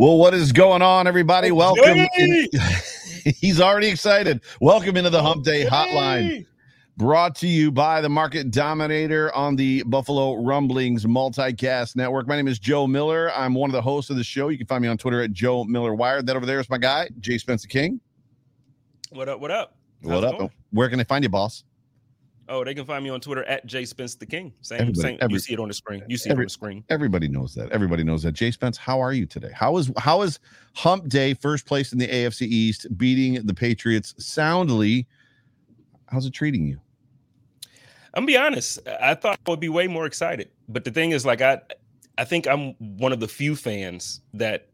Well, what is going on, everybody? Welcome. In, he's already excited. Welcome into the Hump Day Hotline, brought to you by the Market Dominator on the Buffalo Rumblings Multicast Network. My name is Joe Miller. I'm one of the hosts of the show. You can find me on Twitter at Joe Miller Wired. That over there is my guy, Jay Spencer King. What up? What up? How's what up? Going? Where can I find you, boss? Oh, they can find me on Twitter at Jay Spence the King. Same, everybody, same. Every, you see it on the screen. You see every, it on the screen. Everybody knows that. Everybody knows that. Jay Spence, how are you today? How is how is Hump Day, first place in the AFC East, beating the Patriots soundly? How's it treating you? I'm gonna be honest. I thought I would be way more excited, but the thing is, like, I, I think I'm one of the few fans that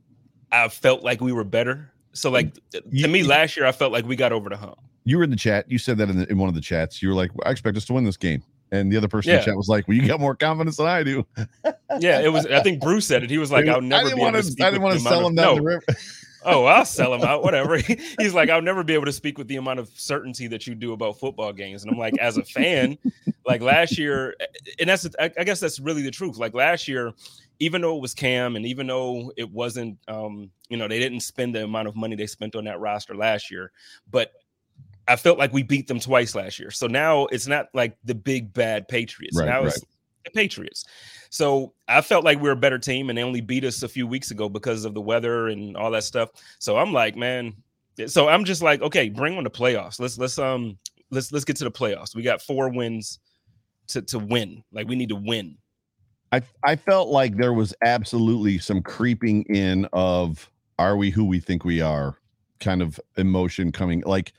I felt like we were better. So, like, to me, last year I felt like we got over the hump you were in the chat. You said that in, the, in one of the chats. You were like, I expect us to win this game. And the other person yeah. in the chat was like, Well, you got more confidence than I do. yeah, it was. I think Bruce said it. He was like, I'll never be able to. I didn't want to sell him down no. the river. oh, I'll sell him out, whatever. He's like, I'll never be able to speak with the amount of certainty that you do about football games. And I'm like, as a fan, like last year, and that's, I guess that's really the truth. Like last year, even though it was Cam and even though it wasn't, um, you know, they didn't spend the amount of money they spent on that roster last year, but I felt like we beat them twice last year. So now it's not like the big bad Patriots. Right, now right. it's the Patriots. So I felt like we are a better team and they only beat us a few weeks ago because of the weather and all that stuff. So I'm like, man, so I'm just like, okay, bring on the playoffs. Let's let's um let's let's get to the playoffs. We got four wins to to win. Like we need to win. I I felt like there was absolutely some creeping in of are we who we think we are kind of emotion coming like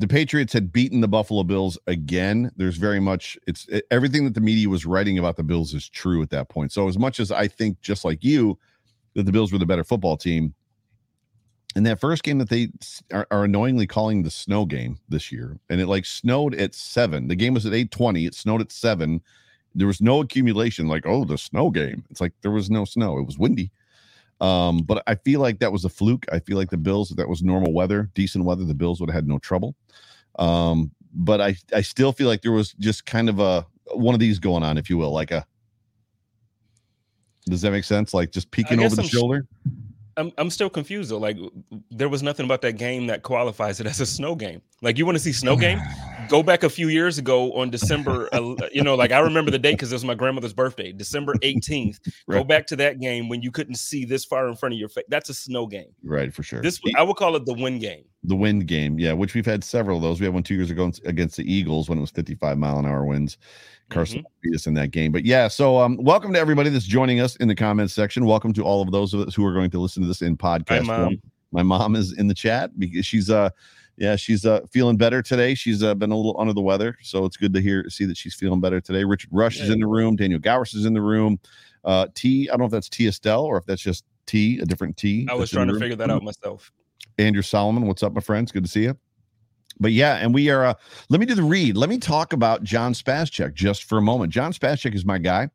the Patriots had beaten the Buffalo Bills again, there's very much it's it, everything that the media was writing about the Bills is true at that point. So as much as I think just like you that the Bills were the better football team, in that first game that they are, are, annoyingly calling the snow game this year, and it like snowed at seven. The game was at eight twenty. It snowed at seven. There was no accumulation. Like oh, the snow game. It's like there was no snow. It was windy. Um, but I feel like that was a fluke. I feel like the Bills, if that was normal weather, decent weather, the Bills would have had no trouble. Um, but I, I still feel like there was just kind of a one of these going on, if you will, like a. Does that make sense? Like just peeking over the I'm shoulder. I'm I'm still confused though. Like there was nothing about that game that qualifies it as a snow game. Like you want to see snow game? Go back a few years ago on December. uh, you know, like I remember the date because it was my grandmother's birthday, December 18th. right. Go back to that game when you couldn't see this far in front of your face. That's a snow game, right? For sure. This I would call it the wind game. The wind game, yeah. Which we've had several of those. We had one two years ago against the Eagles when it was 55 mile an hour winds. Carson mm-hmm. beat us in that game. But yeah, so um, welcome to everybody that's joining us in the comments section. Welcome to all of those of us who are going to listen to this in podcast Hi, mom. My mom is in the chat because she's uh yeah, she's uh feeling better today. She's uh, been a little under the weather, so it's good to hear see that she's feeling better today. Richard Rush yeah. is in the room, Daniel Gowers is in the room. Uh T, I don't know if that's T Estelle or if that's just T, a different T. I was trying to figure that out myself. Andrew Solomon, what's up, my friends? Good to see you but yeah, and we are. Uh, let me do the read. Let me talk about John Spascheck just for a moment. John Spascheck is my guy,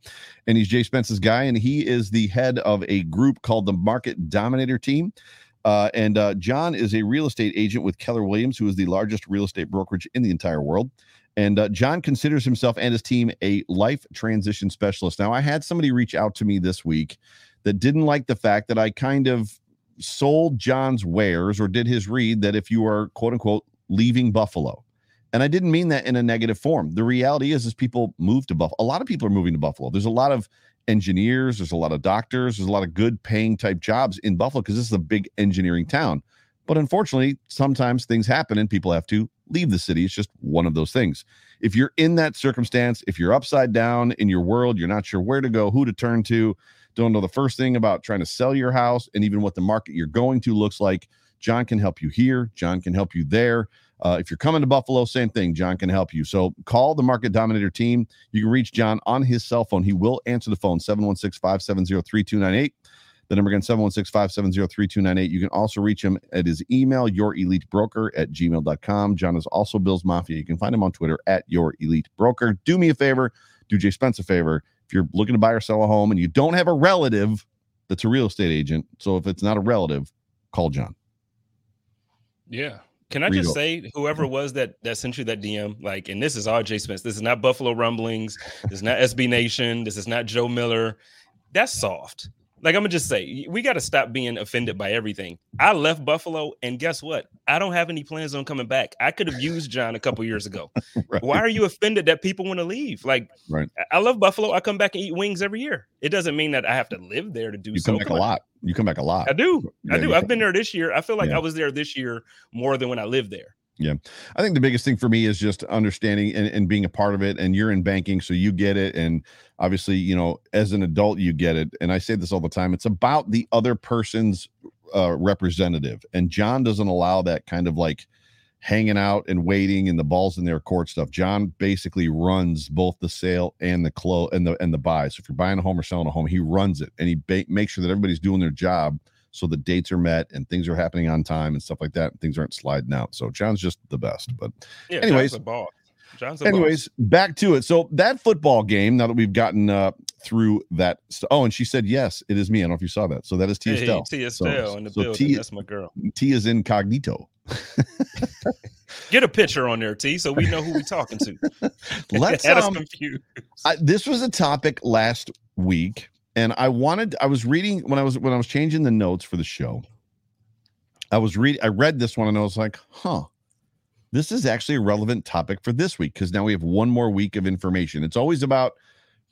and he's Jay Spence's guy, and he is the head of a group called the Market Dominator Team. Uh, and uh, John is a real estate agent with Keller Williams, who is the largest real estate brokerage in the entire world. And uh, John considers himself and his team a life transition specialist. Now, I had somebody reach out to me this week that didn't like the fact that I kind of sold John's wares or did his read that if you are quote unquote leaving Buffalo. And I didn't mean that in a negative form. The reality is, is people move to Buffalo. A lot of people are moving to Buffalo. There's a lot of engineers, there's a lot of doctors, there's a lot of good paying type jobs in Buffalo because this is a big engineering town. But unfortunately, sometimes things happen and people have to leave the city. It's just one of those things. If you're in that circumstance, if you're upside down in your world, you're not sure where to go, who to turn to, don't know the first thing about trying to sell your house and even what the market you're going to looks like, John can help you here. John can help you there. Uh, if you're coming to Buffalo, same thing. John can help you. So call the Market Dominator team. You can reach John on his cell phone. He will answer the phone 716 570 3298. The number again, 716 570 3298. You can also reach him at his email, your elite broker at gmail.com. John is also Bill's Mafia. You can find him on Twitter at your elite broker. Do me a favor, do Jay Spence a favor. If you're looking to buy or sell a home and you don't have a relative that's a real estate agent, so if it's not a relative, call John. Yeah. Can I just say, whoever mm-hmm. was that that sent you that DM, like, and this is all Jay Spence. This is not Buffalo Rumblings. This is not SB Nation. This is not Joe Miller. That's soft. Like I'm gonna just say, we got to stop being offended by everything. I left Buffalo, and guess what? I don't have any plans on coming back. I could have used John a couple years ago. right. Why are you offended that people want to leave? Like, right. I love Buffalo. I come back and eat wings every year. It doesn't mean that I have to live there to do. You so. come back come a lot. You come back a lot. I do. Yeah, I do. I've been there this year. I feel like yeah. I was there this year more than when I lived there. Yeah. I think the biggest thing for me is just understanding and, and being a part of it. And you're in banking, so you get it. And obviously, you know, as an adult, you get it. And I say this all the time it's about the other person's uh, representative. And John doesn't allow that kind of like hanging out and waiting and the balls in their court stuff. John basically runs both the sale and the close and the and the buy. So if you're buying a home or selling a home, he runs it and he ba- makes sure that everybody's doing their job so the dates are met and things are happening on time and stuff like that. And things aren't sliding out. So John's just the best. But yeah, anyways, John's a ball. John's a anyways, boss. back to it. So that football game. Now that we've gotten uh, through that. St- oh, and she said yes, it is me. I don't know if you saw that. So that is Tia hey, Stell. Tia Stell so, in the so building. T, That's my girl. T is incognito. Get a picture on there, T, so we know who we're talking to. Let's um, confused. I, this was a topic last week and I wanted I was reading when I was when I was changing the notes for the show. I was reading I read this one and I was like, "Huh. This is actually a relevant topic for this week because now we have one more week of information. It's always about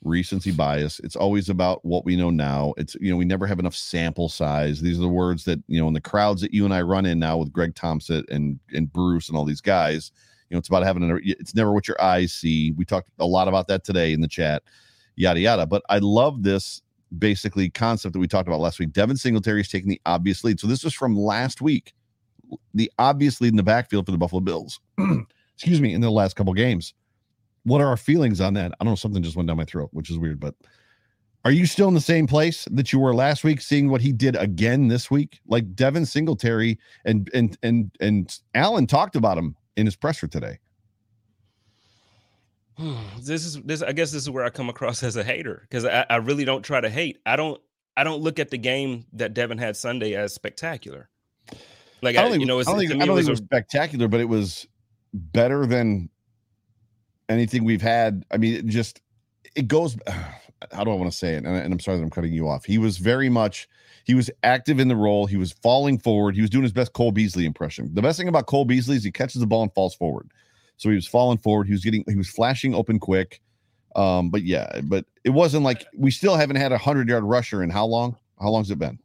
recency bias. It's always about what we know now. It's you know, we never have enough sample size. These are the words that, you know, in the crowds that you and I run in now with Greg Thompson and and Bruce and all these guys, you know, it's about having a, it's never what your eyes see. We talked a lot about that today in the chat yada yada. But I love this basically concept that we talked about last week. Devin Singletary is taking the obvious lead. So this was from last week. The obvious lead in the backfield for the Buffalo Bills. Excuse me, in the last couple games. What are our feelings on that? I don't know. Something just went down my throat, which is weird. But are you still in the same place that you were last week, seeing what he did again this week? Like Devin Singletary and and and and Allen talked about him in his presser today. this is this i guess this is where i come across as a hater because I, I really don't try to hate. I don't i don't look at the game that devin had sunday as spectacular. Like i don't I, think, you know i don't think, I don't think it was a, spectacular but it was better than anything we've had. I mean it just it goes how do i want to say it? And, and i'm sorry that i'm cutting you off. He was very much he was active in the role. He was falling forward. He was doing his best cole beasley impression. The best thing about cole beasley is he catches the ball and falls forward so he was falling forward. He was getting, he was flashing open quick. Um, but yeah, but it wasn't like we still haven't had a hundred yard rusher in how long? How long's it been?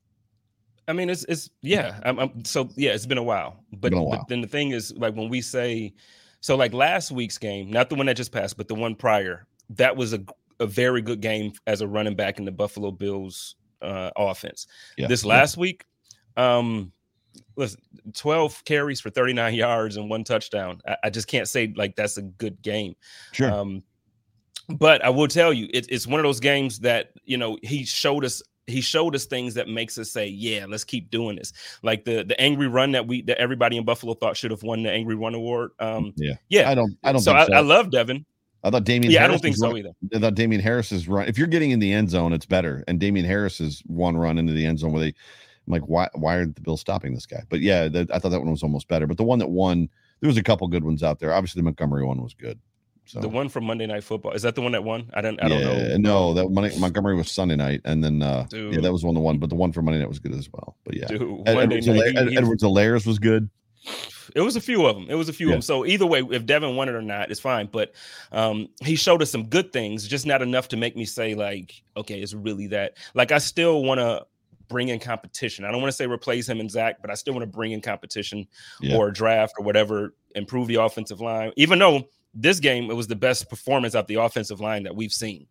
I mean, it's it's yeah. I'm, I'm so yeah, it's been a while. But, a while. but then the thing is, like when we say, so like last week's game, not the one that just passed, but the one prior, that was a a very good game as a running back in the Buffalo Bills uh, offense. Yeah. This last yeah. week, um, listen, 12 carries for 39 yards and one touchdown. I, I, just can't say like that's a good game. Sure. Um, but I will tell you, it, it's one of those games that you know he showed us. He showed us things that makes us say, "Yeah, let's keep doing this." Like the the angry run that we that everybody in Buffalo thought should have won the angry run award. Um, yeah, yeah. I don't. I don't. So I, so. I, love Devin. I thought Damien. Yeah, Harris I don't think so run, either. I thought Damien Harris's run. If you're getting in the end zone, it's better. And Damien Harris's one run into the end zone where they I'm like, why why are the Bills stopping this guy? But yeah, the, I thought that one was almost better. But the one that won, there was a couple good ones out there. Obviously, the Montgomery one was good. So the one from Monday Night Football is that the one that won? I don't. I don't know. No, that Monday, Montgomery was Sunday night, and then uh, Dude. yeah, that was one the one. But the one from Monday night was good as well. But yeah, Dude, Ed, Edwards, night, he, Edwards Helaire's was good. It was a few of them. It was a few yeah. of them. So either way, if Devin won it or not, it's fine. But um, he showed us some good things, just not enough to make me say like, okay, it's really that. Like I still want to bring in competition. I don't want to say replace him and Zach, but I still want to bring in competition Yeah. or draft or whatever, improve the offensive line. Even though this game it was the best performance of the offensive line that we've seen.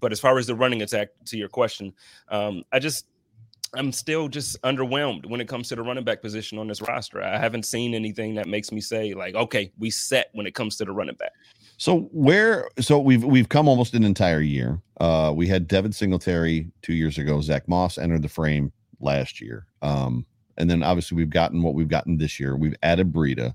But as far as the running attack, to your question, um, I just I'm still just underwhelmed when it comes to the running back position on this roster. I haven't seen anything that makes me say like, okay, we set when it comes to the running back. So where so we've we've come almost an entire year. Uh we had Devin Singletary two years ago. Zach Moss entered the frame last year. Um and then obviously we've gotten what we've gotten this year. We've added Breida.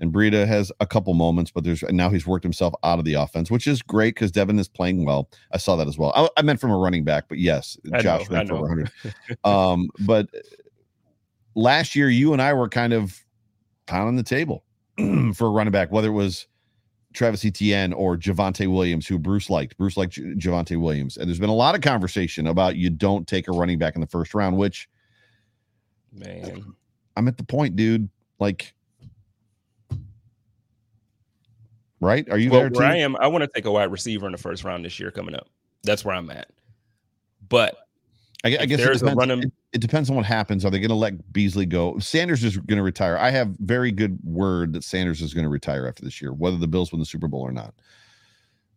And Breida has a couple moments, but there's and now he's worked himself out of the offense, which is great because Devin is playing well. I saw that as well. I, I meant from a running back, but yes, I Josh know, went for 100. um, but last year, you and I were kind of pounding the table for a running back, whether it was Travis Etienne or Javonte Williams, who Bruce liked. Bruce liked Javonte Williams. And there's been a lot of conversation about you don't take a running back in the first round, which Man, I'm at the point, dude. Like, right? Are you well, there? where I am, I want to take a wide receiver in the first round this year coming up. That's where I'm at. But I, I guess it depends, it, it depends on what happens. Are they going to let Beasley go? Sanders is going to retire. I have very good word that Sanders is going to retire after this year, whether the Bills win the Super Bowl or not.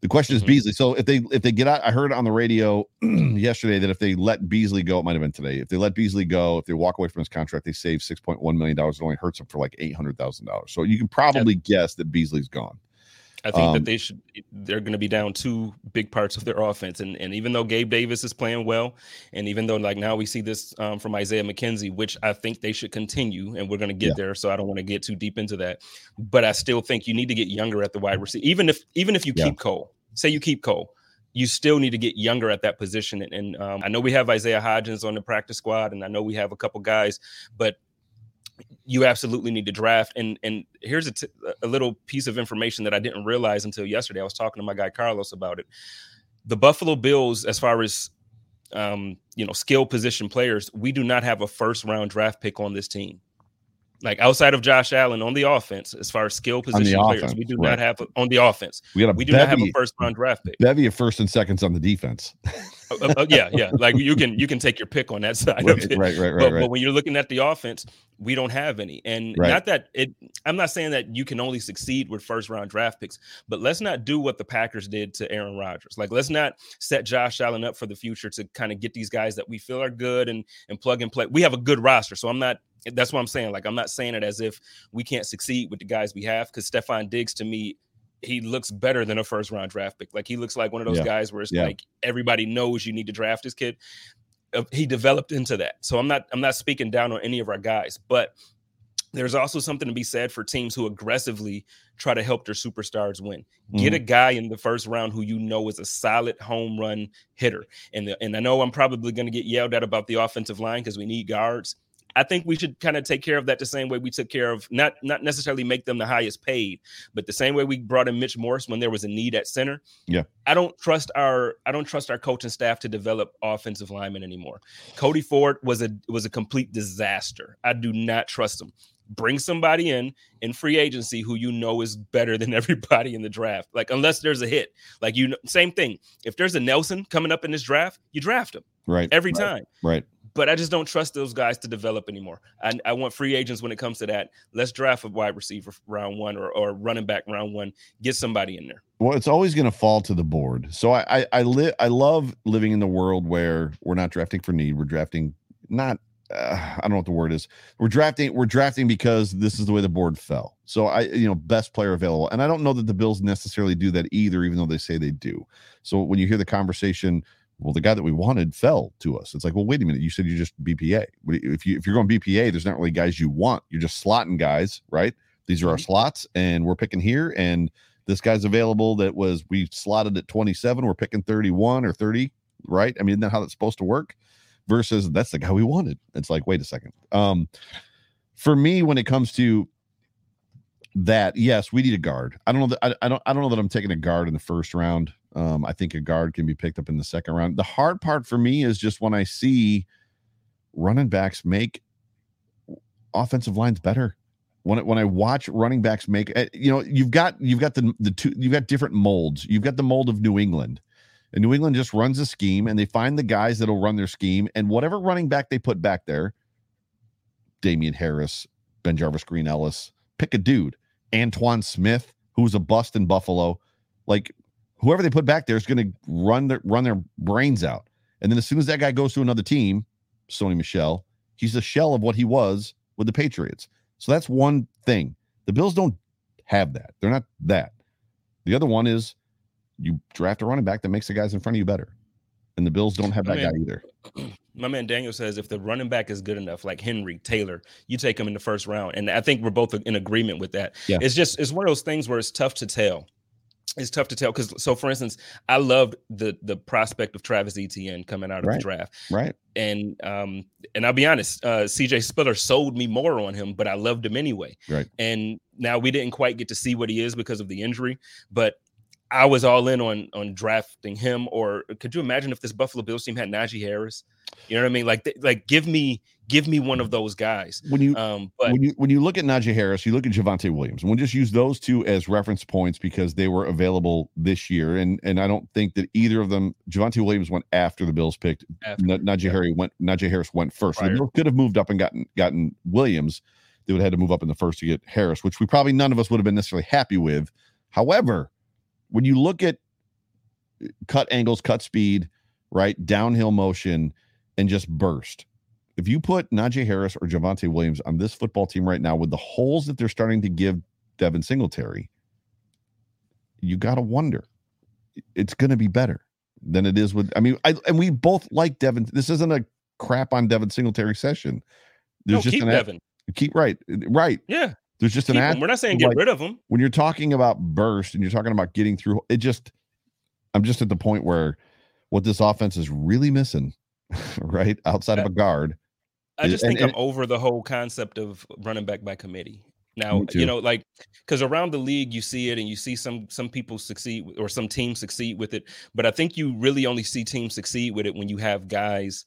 The question is Mhm. Beasley. So if they if they get out, I heard on the radio yesterday that if they let Beasley go, it might have been today. If they let Beasley go, if they walk away from his contract, they save six point one million dollars. It only hurts them for like eight hundred thousand dollars. So you can probably guess that Beasley's gone. I think Um, that they should they're going to be down two big parts of their offense and and even though Gabe Davis is playing well and even though like now we see this um, from Isaiah McKenzie which I think they should continue and we're going to get Yeah. there so I don't want to get too deep into that but I still think you need to get younger at the wide receiver even if even if you Yeah. keep Cole say you keep Cole you still need to get younger at that position and, and um, I know we have Isaiah Hodgins on the practice squad and I know we have a couple guys but you absolutely need to draft. And and here's a, t- a little piece of information that I didn't realize until yesterday. I was talking to my guy Carlos about it. The Buffalo Bills, as far as um, you know, skill position players, we do not have a first round draft pick on this team. Like outside of Josh Allen on the offense, as far as skill position players, offense, we do right. not have on the offense. We got a We do not have a first round draft pick. bevy of first and seconds on the defense. Uh, uh, yeah, yeah. Like you can you can take your pick on that side right, of it. right, right, right, but, right. but when you're looking at the offense, we don't have any. And Right. not that it, I'm not saying that you can only succeed with first round draft picks, but let's not do what the Packers did to Aaron Rodgers. Like, let's not set Josh Allen up for the future to kind of get these guys that we feel are good and and plug and play. We have a good roster, so I'm not. That's what I'm saying. Like, I'm not saying it as if we can't succeed with the guys we have because Stefon Diggs to me. He looks better than a first round draft pick. Like he looks like one of those Yeah. guys where it's Yeah. like everybody knows you need to draft this kid uh, he developed into that. So I'm not I'm not speaking down on any of our guys, but there's also something to be said for teams who aggressively try to help their superstars win. Get Mm-hmm. a guy in the first round who you know is a solid home run hitter. And the, and I know I'm probably going to get yelled at about the offensive line because we need guards. I think we should kind of take care of that the same way we took care of not not necessarily make them the highest paid, but the same way we brought in Mitch Morse when there was a need at center. Yeah. I don't trust our I don't trust our coaching staff to develop offensive linemen anymore. Cody Ford was a was a complete disaster. I do not trust him. Bring somebody in in free agency who you know is better than everybody in the draft. Like unless there's a hit, like you know, same thing. If there's a Nelson coming up in this draft, you draft him right. every right, time Right. But I just don't trust those guys to develop anymore. I, I want free agents when it comes to that. Let's draft a wide receiver round one or, or running back round one. Get somebody in there. Well, it's always going to fall to the board. So I I I, li- I love living in the world where we're not drafting for need. We're drafting not. Uh, I don't know what the word is. We're drafting. We're drafting because this is the way the board fell. So I, you know, best player available, and I don't know that the Bills necessarily do that either, even though they say they do. So when you hear the conversation, well, the guy that we wanted fell to us. It's like, well, wait a minute. You said you just BPA. What do you- If you if you're going BPA, there's not really guys you want. You're just slotting guys, right? These are our slots, and we're picking here, and this guy's available that was we slotted at 27 we're picking 31 or 30 right i mean isn't that how that's supposed to work versus that's the guy we wanted it's like wait a second um for me when it comes to that yes we need a guard i don't know that I, I don't i don't know that i'm taking a guard in the first round um i think a guard can be picked up in the second round the hard part for me is just when i see running backs make offensive lines better when when I watch running backs make, eh, you know, you've got you've got the the two you've got different molds. You've got the mold of New England, And New England just runs a scheme and they find the guys that'll run their scheme. And whatever running back they put back there, Damien Harris, BenJarvus Green Ellis, pick a dude. Antowain Smith, who's a bust in Buffalo. Like whoever they put back there is going to run their run their brains out. And then as soon as that guy goes to another team, Sony Michel, he's a shell of what he was with the Patriots. So that's one thing. The Bills don't have that. They're not that. The other one is you draft a running back that makes the guys in front of you better. And the Bills don't have that guy either. My man Daniel says if the running back is good enough, like Henry Taylor, you take him in the first round. And I think we're both in agreement with that. Yeah. It's just it's one of those things where it's tough to tell it's tough to tell because so for instance i loved the the prospect of travis etienne coming out of right. the draft. Right. And um and i'll be honest uh cj spiller sold me more on him but i loved him anyway. Right. And now we didn't quite get to see what he is because of the injury but I was all in on on drafting him. Or could you imagine if this Buffalo Bills team had Najee Harris? You know what I mean? Like, like give me give me one of those guys. When you um, but when you when you look at Najee Harris, you look at Javonte Williams, and we'll just use those two as reference points because they were available this year. And and I don't think that either of them, Javonte Williams went after the Bills picked. After, Najee yeah. Harris went Najee Harris went first. So the could have moved up and gotten gotten Williams. They would have had to move up in the first to get Harris, which we probably none of us would have been necessarily happy with. However, when you look at uh, cut angles, cut speed, right, downhill motion, and just burst. If you put Najee Harris or Javonte Williams on this football team right now with the holes that they're starting to give Devin Singletary, you got to wonder it's going to be better than it is with. I mean, I and we both like Devin. This isn't a crap on Devin Singletary session. There's no, just keep an Devin. Keep right, right. Yeah, there's just an ad. We're not saying get like, rid of them. When you're talking about burst and you're talking about getting through, it just, I'm just at the point where what this offense is really missing, right? Outside of a guard. I just is, think and, I'm over the whole concept of running back by committee. Now, you know, like because around the league you see it and you see some some people succeed or some teams succeed with it, but I think you really only see teams succeed with it when you have guys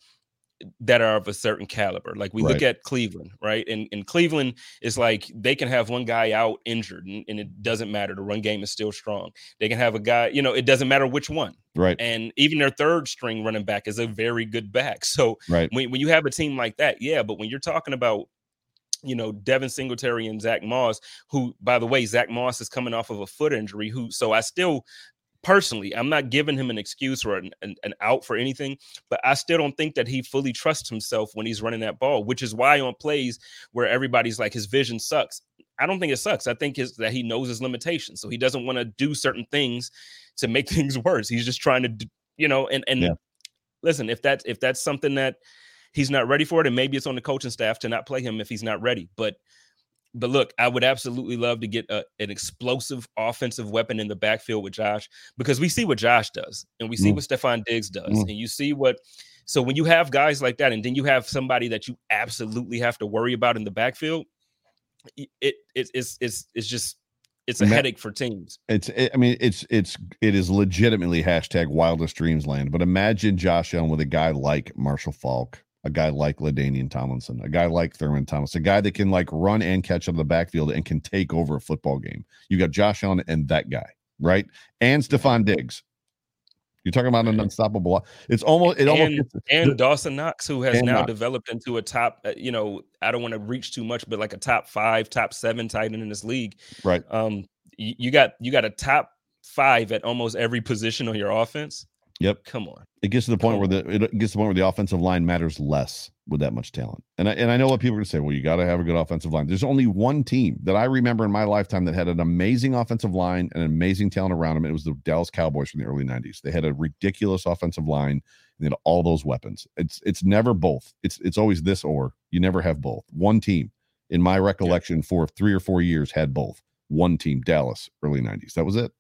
that are of a certain caliber. Like we right. look at Cleveland, right? And in Cleveland, is like they can have one guy out injured and, and, it doesn't matter. The run game is still strong. They can have a guy, you know, it doesn't matter which one. Right. And even their third string running back is a very good back. So right. when, when you have a team like that, yeah, but when you're talking about you know, Devin Singletary and Zach Moss, who, by the way, Zach Moss is coming off of a foot injury. Who, so I still, personally, I'm not giving him an excuse or an, an, an, out for anything, but I still don't think that he fully trusts himself when he's running that ball, which is why on plays where everybody's like his vision sucks. I don't think it sucks. I think it's that he knows his limitations. So he doesn't want to do certain things to make things worse. He's just trying to, you know, and, and yeah. listen, if that's, if that's something that he's not ready for it, and maybe it's on the coaching staff to not play him if he's not ready, but but look, I would absolutely love to get a, an explosive offensive weapon in the backfield with Josh because we see what Josh does and we see mm. what Stefon Diggs does, mm. and you see what. So when you have guys like that, and then you have somebody that you absolutely have to worry about in the backfield, it, it it's it's it's just it's a headache for teams. It's it, I mean it's it's it is legitimately hashtag wildest dreams land. But imagine Josh Allen with a guy like Marshall Faulk a guy like LaDainian Tomlinson, a guy like Thurman Thomas, a guy that can like run and catch up the backfield and can take over a football game. You got Josh Allen and that guy, right? And Stefon Diggs. You're talking about an unstoppable. It's almost it almost and, and Dawson Knox, who has now Knox. developed into a top. Uh, you know, I don't want to reach too much, but like a top five, top seven tight end in this league. Right. Um, you, you got you got a top five at almost every position on your offense. Yep. Come on. It gets to the point where the it gets to the point where the offensive line matters less with that much talent. And I and I know what people are going to say. Well, you got to have a good offensive line. There's only one team that I remember in my lifetime that had an amazing offensive line and amazing talent around them. It was the Dallas Cowboys from the early '90s. They had a ridiculous offensive line. And they had all those weapons. It's it's never both. It's it's always this or. You never have both. One team, in my recollection, yeah. for three or four years had both. One team, Dallas, early '90s. That was it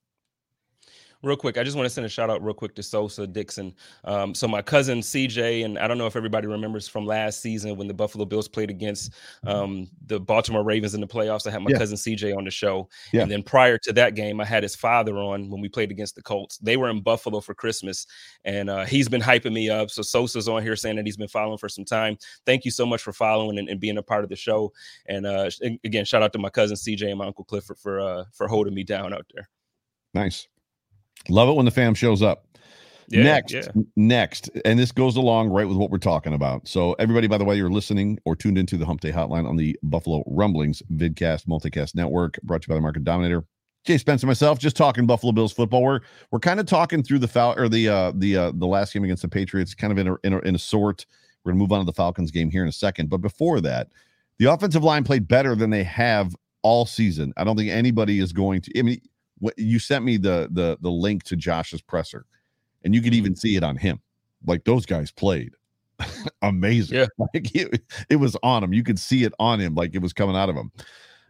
real quick, I just want to send a shout out real quick to Sosa Dixon. Um, so my cousin CJ, and I don't know if everybody remembers from last season when the Buffalo Bills played against um, the Baltimore Ravens in the playoffs. I had my yeah. cousin CJ on the show, yeah. and then prior to that game, I had his father on when we played against the Colts. They were in Buffalo for Christmas, and uh, he's been hyping me up. So Sosa's on here saying that he's been following for some time. Thank you so much for following and, and being a part of the show. And uh, again, shout out to my cousin CJ and my uncle Clifford for uh, for holding me down out there. Nice. Love it when the fam shows up. Yeah, next, yeah. next, and this goes along right with what we're talking about. So, everybody, by the way, you're listening or tuned into the Hump Day Hotline on the Buffalo Rumblings Vidcast Multicast Network, brought to you by the Market Dominator. Jay Spencer, myself, just talking Buffalo Bills football. We're we're kind of talking through the foul or the uh the uh the last game against the Patriots, kind of in a in a, in a sort. We're gonna move on to the Falcons game here in a second, but before that, the offensive line played better than they have all season. I don't think anybody is going to. I mean, you sent me the the the link to Josh's presser, and you could even mm-hmm. see it on him. Like those guys played amazing. Yeah, like it, it was on him. You could see it on him, like it was coming out of him.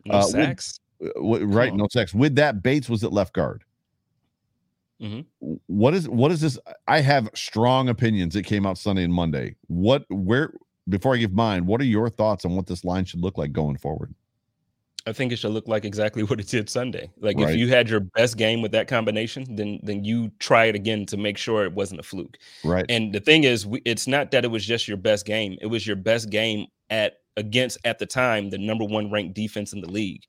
No uh, sacks. With, right, no sacks. With that, Bates was at left guard. Mm-hmm. What is what is this? I have strong opinions. It came out Sunday and Monday. What where before I give mine, what are your thoughts on what this line should look like going forward? I think it should look like exactly what it did Sunday. Like right. if you had your best game with that combination, then then you try it again to make sure it wasn't a fluke. Right. And the thing is, we, it's not that it was just your best game; it was your best game at against at the time the number one ranked defense in the league.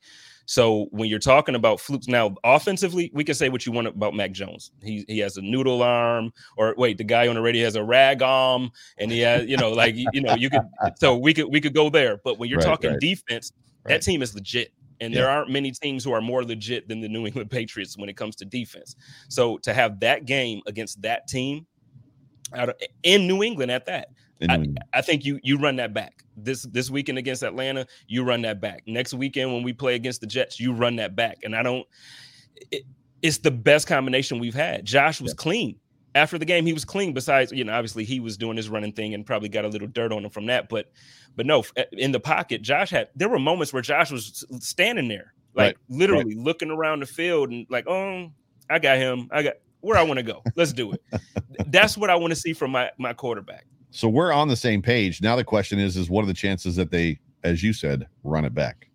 So when you're talking about flukes now, offensively, we can say what you want about Mac Jones. He he has a noodle arm, or wait, the guy on the radio has a rag arm, and he has, you know, like you know, you could so we could we could go there. But when you're right, talking right. defense, right. that team is legit. And yeah. there aren't many teams who are more legit than the New England Patriots when it comes to defense. So to have that game against that team out of, in New England at that, I, mm. I, think you you run that back this this weekend against Atlanta. You run that back next weekend when we play against the Jets. You run that back, and I don't. It, it's the best combination we've had. Josh was yeah. clean after the game. He was clean. Besides, you know, obviously he was doing his running thing and probably got a little dirt on him from that. But but no, eh, in the pocket, Josh had. There were moments where Josh was standing there, like right. literally right. looking around the field and like, oh, I got him. I got where I want to go. Let's do it. That's what I want to see from my my quarterback. So we're on the same page. Now the question is is what are the chances that they as you said run it back?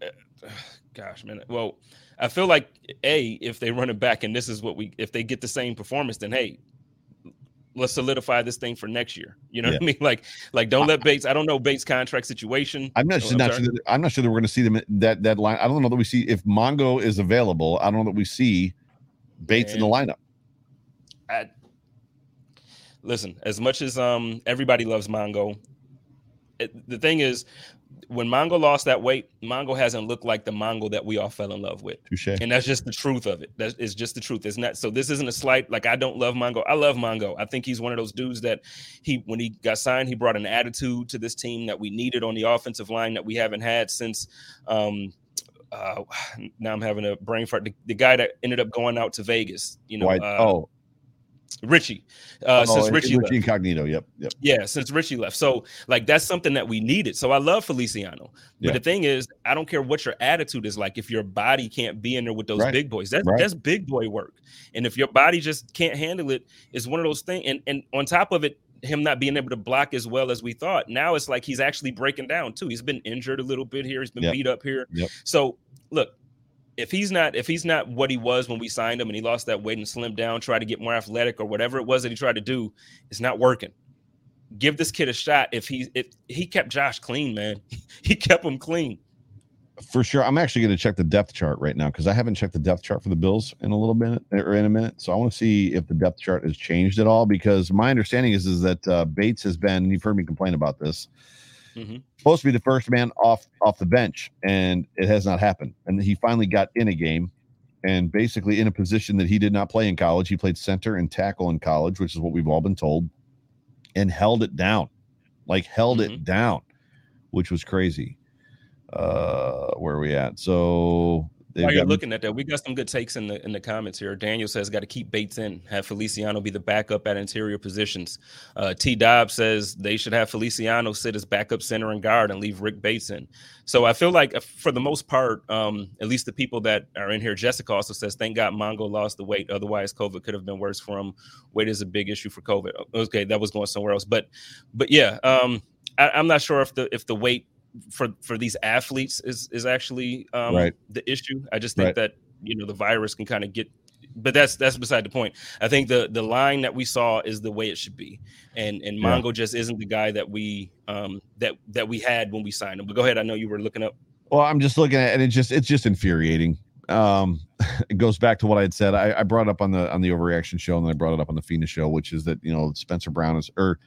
Eh, gosh, man. Well, I feel like a if they run it back and this is what we if they get the same performance then hey, let's solidify this thing for next year. You know yeah. what I mean? Like, like don't let Bates. I don't know Bates' contract situation. I'm not, oh, I'm not sure. That, I'm not sure that we're going to see them that that line. I don't know that we see if Mongo is available. I don't know that we see Bates and, in the lineup. I, listen, as much as um everybody loves Mongo, it, the thing is, when Mongo lost that weight, Mongo hasn't looked like the Mongo that we all fell in love with. Touché. And that's just the truth of it. That is just the truth. It's not so this isn't a slight like I don't love Mongo. I love Mongo. I think he's one of those dudes that he when he got signed, he brought an attitude to this team that we needed on the offensive line that we haven't had since um uh, now I'm having a brain fart. The, the, guy that ended up going out to Vegas, you know. White, uh, oh, Richie. Uh, oh, since Richie, Richie Incognito. Yep, yep. Yeah, since Richie left. So like that's something that we needed. So I love Feliciano. But yeah. the thing is, I don't care what your attitude is like. If your body can't be in there with those right. big boys, that's right. that's big boy work. And if your body just can't handle it, it's one of those things. And and on top of it, him not being able to block as well as we thought. Now it's like he's actually breaking down too. He's been injured a little bit here. He's been yep. beat up here. Yep. So look, if he's not if he's not what he was when we signed him and he lost that weight and slimmed down, tried to get more athletic or whatever it was that he tried to do, it's not working. Give this kid a shot. If he if he kept Josh clean, man, he kept him clean. For sure, I'm actually going to check the depth chart right now because I haven't checked the depth chart for the Bills in a little minute or in a minute. So I want to see if the depth chart has changed at all. Because my understanding is is that uh, Bates has been. You've heard me complain about this Mm-hmm. Supposed to be the first man off off the bench, and it has not happened. And he finally got in a game, and basically in a position that he did not play in college. He played center and tackle in college, which is what we've all been told, and held it down, like held mm-hmm. it down, which was crazy. Uh, where are we at? So They've While you're looking at that, we got some good takes in the in the comments here. Daniel says got to keep Bates in, have Feliciano be the backup at interior positions. Uh, T. Dobbs says they should have Feliciano sit as backup center and guard and leave Rick Bates in. So I feel like uh, for the most part, um, at least the people that are in here, Jessica also says, thank God Mongo lost the weight. Otherwise, COVID could have been worse for him. Weight is a big issue for COVID. Okay, that was going somewhere else, but but yeah, um, I, I'm not sure if the if the weight for for these athletes is is actually um, right. the issue. I just think right. that you know the virus can kind of get but that's that's beside the point. I think the the line that we saw is the way it should be, and and Mongo just isn't the guy that we um that that we had when we signed him. But go ahead, I know you were looking up. Well, I'm just looking at, and it just it's just infuriating. um, it goes back to what I had said. I, I brought it up on the on the overreaction show, and then I brought it up on the Fina show, which is that you know Spencer Brown is or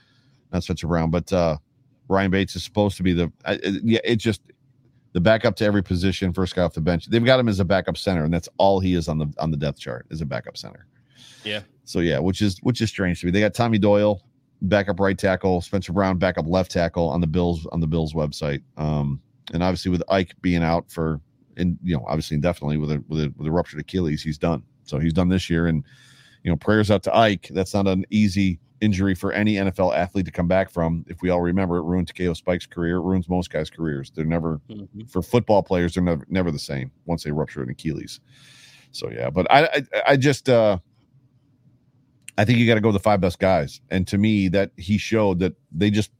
not Spencer Brown, but uh, Ryan Bates is supposed to be the I, it, yeah. It just the backup to every position, first guy off the bench. They've got him as a backup center, and that's all he is on the on the depth chart is a backup center. Yeah. So yeah, which is which is strange to me. They got Tommy Doyle, backup right tackle, Spencer Brown, backup left tackle on the Bills on the Bills website. Um, and obviously with Ike being out for and you know obviously indefinitely with a with a with a ruptured Achilles, he's done. So he's done this year, and you know prayers out to Ike. That's not an easy injury for any NFL athlete to come back from. If we all remember, it ruined Takeo Spikes' career. It ruins most guys' careers. They're never mm-hmm. for football players. They're never never the same once they rupture an Achilles. So yeah, but I I, I just uh I think you got to go with the five best guys. And to me, that he showed that they just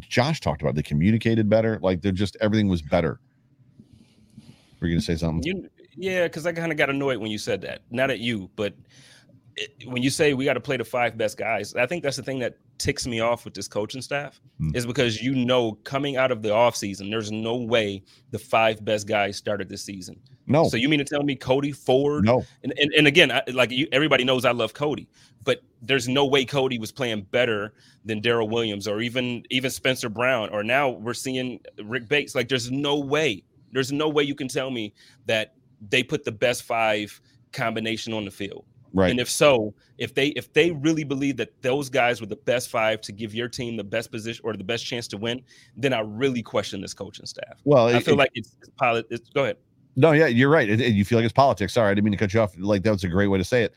Josh talked about. It, they communicated better. Like they're just everything was better. Were you gonna say something? You, yeah, because I kind of got annoyed when you said that. Not at you, but it, when you say we got to play the five best guys, I think that's the thing that ticks me off with this coaching staff mm. is because you know coming out of the offseason, there's no way the five best guys started this season. No. So you mean to tell me Cody Ford? No. And and, and again, I, like you, everybody knows I love Cody, but there's no way Cody was playing better than Daryl Williams or even even Spencer Brown or now we're seeing Rick Bates. Like there's no way. There's no way you can tell me that they put the best five combination on the field. Right. And if so, if they if they really believe that those guys were the best five to give your team the best position or the best chance to win, then I really question this coaching staff. Well, I feel it, like it's, it's pilot. It's, go ahead. No, yeah, you're right. It, it, you feel like it's politics. Sorry, I didn't mean to cut you off. Like that was a great way to say it.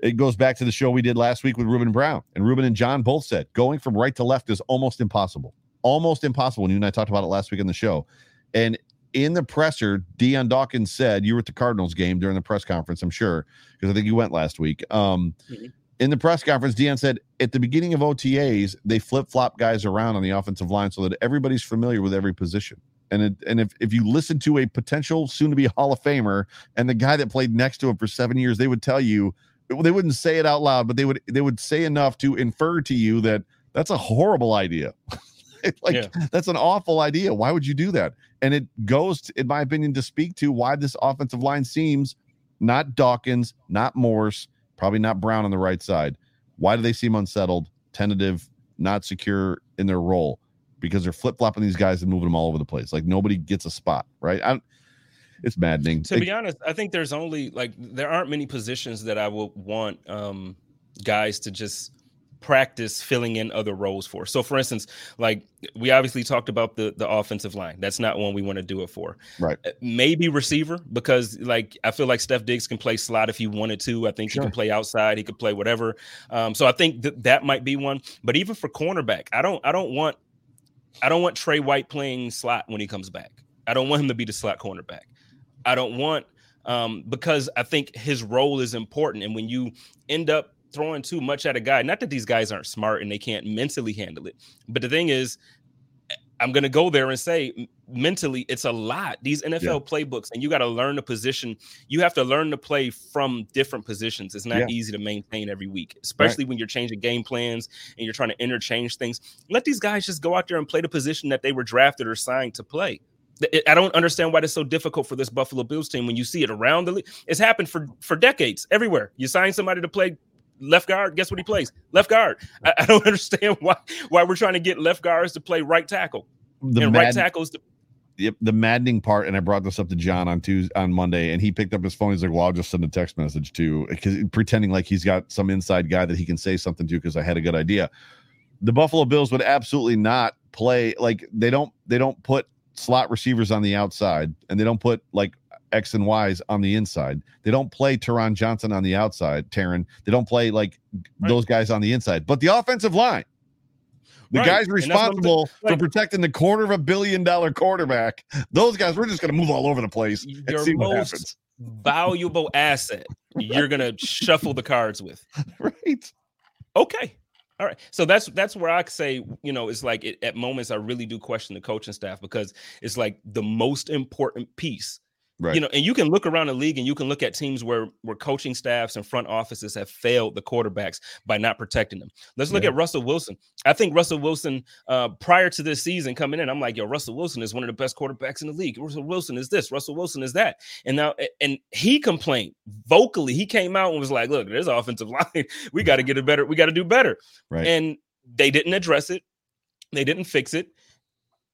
It goes back to the show we did last week with Ruben Brown, and Ruben and John both said going from right to left is almost impossible. Almost impossible. And you and I talked about it last week in the show. And in the presser, Dion Dawkins said, you were at the Cardinals game during the press conference, I'm sure, because I think you went last week. Um, mm-hmm. In the press conference, Dion said at the beginning of OTAs, they flip flop guys around on the offensive line so that everybody's familiar with every position. And it, and if, if you listen to a potential soon to be Hall of Famer and the guy that played next to him for seven years, they would tell you they wouldn't say it out loud, but they would they would say enough to infer to you that that's a horrible idea. like yeah. that's an awful idea. Why would you do that? And it goes, to, in my opinion, to speak to why this offensive line seems not Dawkins, not Morse, probably not Brown on the right side. Why do they seem unsettled, tentative, not secure in their role? Because they're flip flopping these guys and moving them all over the place. Like nobody gets a spot, right? I'm, it's maddening. To be honest, I think there's only like there aren't many positions that I would want um guys to just practice filling in other roles for. So for instance, like we obviously talked about the the offensive line. That's not one we want to do it for. Right. Uh, maybe receiver because like I feel like Steph Diggs can play slot if he wanted to. I think sure. he can play outside, he could play whatever. Um, so I think that that might be one. But even for cornerback, I don't I don't want I don't want Trey White playing slot when he comes back. I don't want him to be the slot cornerback. I don't want um, because I think his role is important. And when you end up throwing too much at a guy. Not that these guys aren't smart and they can't mentally handle it, but the thing is, I'm going to go there and say mentally, it's a lot. These NFL yeah. playbooks, and you got to learn the position. You have to learn to play from different positions. It's not yeah. easy to maintain every week, especially right. when you're changing game plans and you're trying to interchange things. Let these guys just go out there and play the position that they were drafted or signed to play. I don't understand why it's so difficult for this Buffalo Bills team when you see it around the league. It's happened for for decades everywhere. You sign somebody to play left guard. Guess what he plays? Left guard. I, I, don't understand why why we're trying to get left guards to play right tackle the and mad- right tackles to. Yep, the maddening part, and I brought this up to John on Tuesday on Monday, and he picked up his phone. He's like, "Well, I'll just send a text message to," because pretending like he's got some inside guy that he can say something to because I had a good idea. The Buffalo Bills would absolutely not play like they don't they don't put slot receivers on the outside, and they don't put like X and Y's on the inside. They don't play Taron Johnson on the outside, Taron. They don't play like right. those guys on the inside. But the offensive line, the right. guys responsible like, for protecting the quarter of a billion dollar quarterback, those guys, we're just going to move all over the place and see what happens. Valuable asset you're going to shuffle the cards with. Right. Okay. All right. So that's that's where I say, you know, it's like it, at moments I really do question the coaching staff because it's like the most important piece Right. You know, and you can look around the league and you can look at teams where where coaching staffs and front offices have failed the quarterbacks by not protecting them. Let's look yeah. at Russell Wilson. I think Russell Wilson, uh, prior to this season coming in, I'm like, yo, Russell Wilson is one of the best quarterbacks in the league. Russell Wilson is this. Russell Wilson is that. And now, and he complained vocally. He came out and was like, look, there's offensive line. we got to get it better. We got to do better. Right. And they didn't address it. They didn't fix it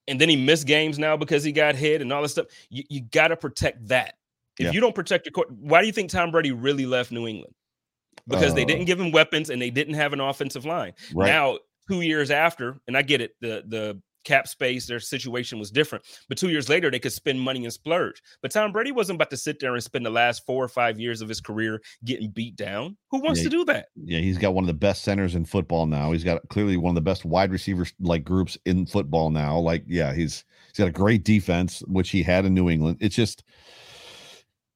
and then he missed games now because he got hit and all this stuff. You, you got to protect that. If yeah. you don't protect your court, why do you think Tom Brady really left New England? Because uh, they didn't give him weapons and they didn't have an offensive line. Right. Now, two years after, and I get it, the the cap space, their situation was different. But two years later, they could spend money and splurge. But Tom Brady wasn't about to sit there and spend the last four or five years of his career getting beat down. Who wants yeah, to do that? Yeah, he's got one of the best centers in football now. He's got clearly one of the best wide receivers like groups in football now. Like, yeah, he's he's got a great defense, which he had in New England. It's just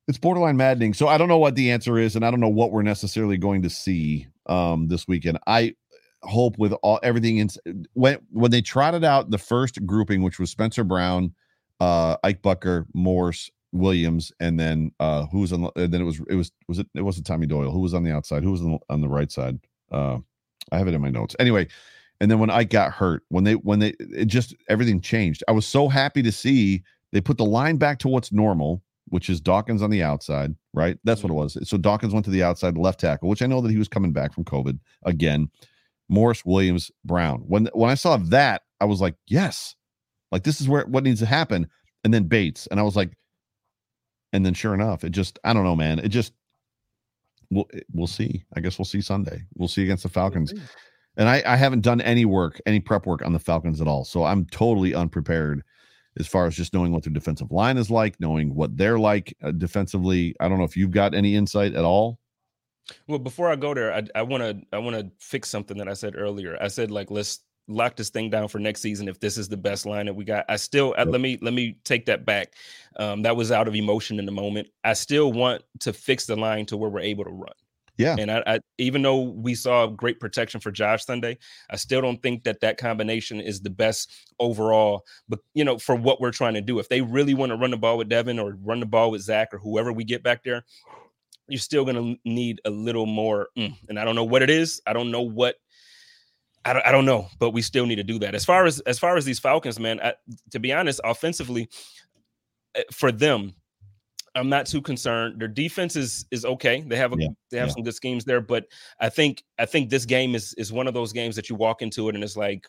it's borderline maddening. So I don't know what the answer is, and I don't know what we're necessarily going to see um this weekend. I hope with all everything in when when they trotted out the first grouping, which was Spencer Brown, uh, Ike Boettger, Morse, Williams, and then uh, who was on? The, and then it was it was was it it wasn't Tommy Doyle. Who was on the outside? Who was on the, on the right side? Uh, I have it in my notes. Anyway, and then when Ike got hurt, when they when they it just everything changed. I was so happy to see they put the line back to what's normal, which is Dawkins on the outside. Right, that's what it mm-hmm. was. So Dawkins went to the outside left tackle, which I know that he was coming back from COVID again. Morse, Williams, Brown. When when I saw that, I was like, yes, like this is where what needs to happen. And then Bates, and I was like, and then sure enough, it just I don't know, man. It just we'll we'll see. I guess we'll see Sunday. We'll see against the Falcons. And I, I haven't done any work, any prep work on the Falcons at all. So I'm totally unprepared as far as just knowing what their defensive line is like, knowing what they're like uh, defensively. I don't know if you've got any insight at all. Well, before I go there, I want to I want to fix something that I said earlier. I said like let's lock this thing down for next season if this is the best line that we got. I still uh, let me let me take that back. Um, that was out of emotion in the moment. I still want to fix the line to where we're able to run. Yeah, and I, I even though we saw great protection for Josh Sunday, I still don't think that that combination is the best overall. But you know, for what we're trying to do, if they really want to run the ball with Devin or run the ball with Zach or whoever we get back there, you're still going to need a little more. Mm, and I don't know what it is. I don't know what. I don't, I don't know, but we still need to do that. As far as as far as these Falcons, man, I, to be honest, offensively, eh, for them, I'm not too concerned. Their defense is is okay. They have a, yeah, they have yeah. some good schemes there, but I think I think this game is is one of those games that you walk into it and it's like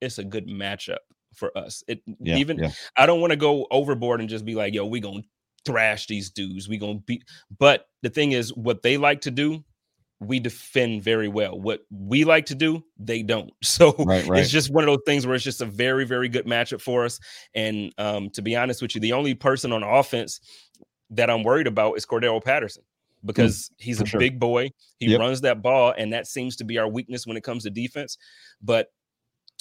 it's a good matchup for us. It yeah, even I don't want to go overboard and just be like, yo, we gonna thrash these dudes. We gonna beat. But the thing is, what they like to do, we defend very well. What we like to do, they don't. So right, right. it's just one of those things where it's just a very, very good matchup for us. And um, to be honest with you, the only person on offense that I'm worried about is Cordarrelle Patterson mm, because mm, he's a sure. big boy. He yep. runs that ball, and that seems to be our weakness when it comes to defense. But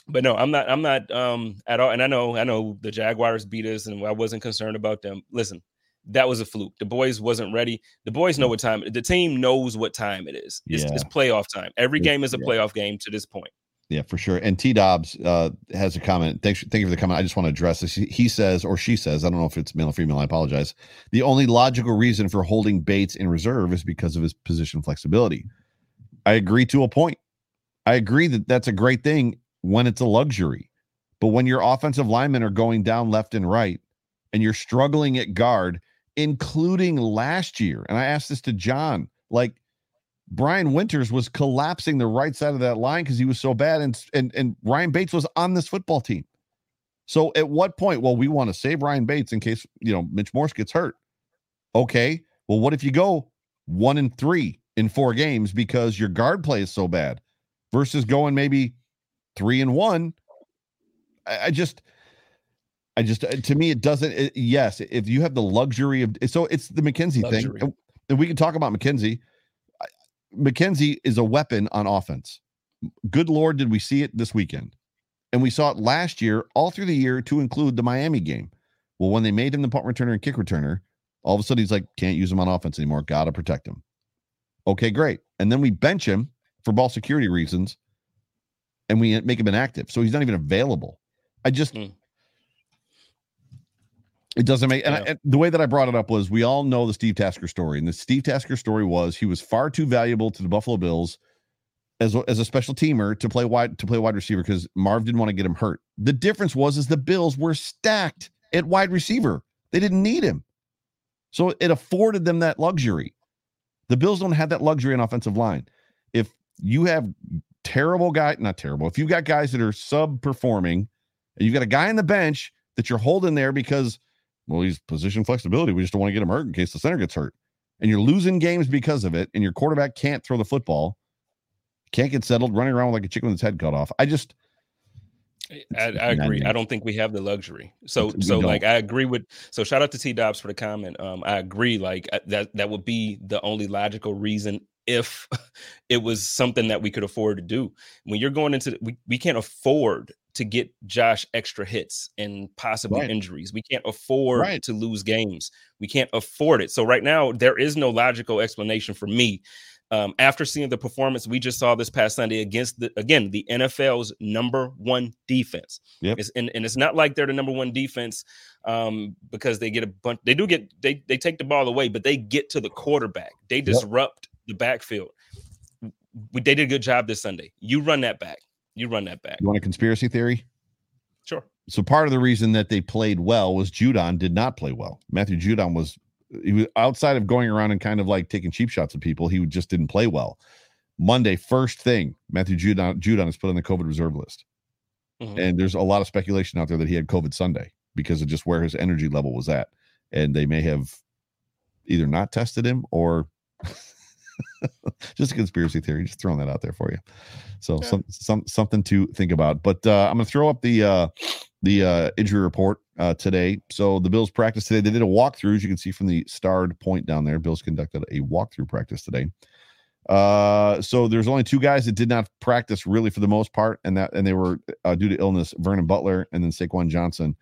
but no, I'm not. I'm not um, at all. And I know, I know the Jaguars beat us, and I wasn't concerned about them. Listen, that was a fluke. The boys wasn't ready. The boys know what time. The team knows what time it is. It's, yeah. it's playoff time. Every game is a playoff game to this point. Yeah, for sure. And T Dobbs uh, has a comment. Thanks, thank you for the comment. I just want to address this. He says, or she says, I don't know if it's male or female. I apologize. The only logical reason for holding Bates in reserve is because of his position flexibility. I agree to a point. I agree that that's a great thing when it's a luxury, but when your offensive linemen are going down left and right, and you're struggling at guard, including last year. And I asked this to John, like Brian Winters was collapsing the right side of that line because he was so bad, and and and Ryan Bates was on this football team. So at what point? Well, we want to save Ryan Bates in case you know Mitch Morse gets hurt. Okay. Well, what if you go one and three in four games because your guard play is so bad versus going maybe three and one? I, I just I just uh, to me it doesn't. It, yes, if you have the luxury of so it's the McKenzie luxury. thing, and we can talk about McKenzie. McKenzie is a weapon on offense. Good lord, did we see it this weekend? And we saw it last year, all through the year, to include the Miami game. Well, when they made him the punt returner and kick returner, all of a sudden he's like, can't use him on offense anymore. Got to protect him. Okay, great. And then we bench him for ball security reasons, and we make him inactive, so he's not even available. I just. Mm It doesn't make. And, I, and the way that I brought it up was we all know the Steve Tasker story, and the Steve Tasker story was he was far too valuable to the Buffalo Bills as a, as a special teamer to play wide to play wide receiver because Marv didn't want to get him hurt. The difference was is the Bills were stacked at wide receiver. They didn't need him, so it afforded them that luxury. The Bills don't have that luxury in offensive line. If you have terrible guy, not terrible. If you've got guys that are sub performing, and you've got a guy on the bench that you're holding there because well, he's position flexibility. We just don't want to get him hurt in case the center gets hurt. And you're losing games because of it, and your quarterback can't throw the football, can't get settled, running around like a chicken with its head cut off. I just I, I, agree. I don't think we have the luxury. So, we so don't. like, I agree with. So, shout out to T Dobbs for the comment. Um, I agree. Like uh, that, that would be the only logical reason if it was something that we could afford to do. When you're going into, we, we can't afford to get Josh extra hits and possibly right. injuries. We can't afford right. to lose games. We can't afford it. So right now, there is no logical explanation for me. Um, after seeing the performance we just saw this past Sunday against the again the NFL's number one defense, yep. It's, and, and it's not like they're the number one defense um, because they get a bunch. They do get they they take the ball away, but they get to the quarterback. They disrupt yep. the backfield. We, they did a good job this Sunday. You run that back. You run that back. You want a conspiracy theory? Sure. So part of the reason that they played well was Judon did not play well. Matthew Judon was he was outside of going around and kind of like taking cheap shots at people. He just didn't play well. Monday, first thing, Matthew Judon Judon is put on the COVID reserve list, mm-hmm. and there's a lot of speculation out there that he had COVID Sunday because of just where his energy level was at, and they may have either not tested him or just a conspiracy theory. Just throwing that out there for you. So yeah. some some something to think about. But uh, I'm gonna throw up the uh, the uh, injury report uh, today. So the Bills practice today. They did a walkthrough, as you can see from the starred point down there. Bills conducted a walkthrough practice today. Uh, so there's only two guys that did not practice really for the most part, and that and they were uh, due to illness. Vernon Butler and then Jaquan Johnson.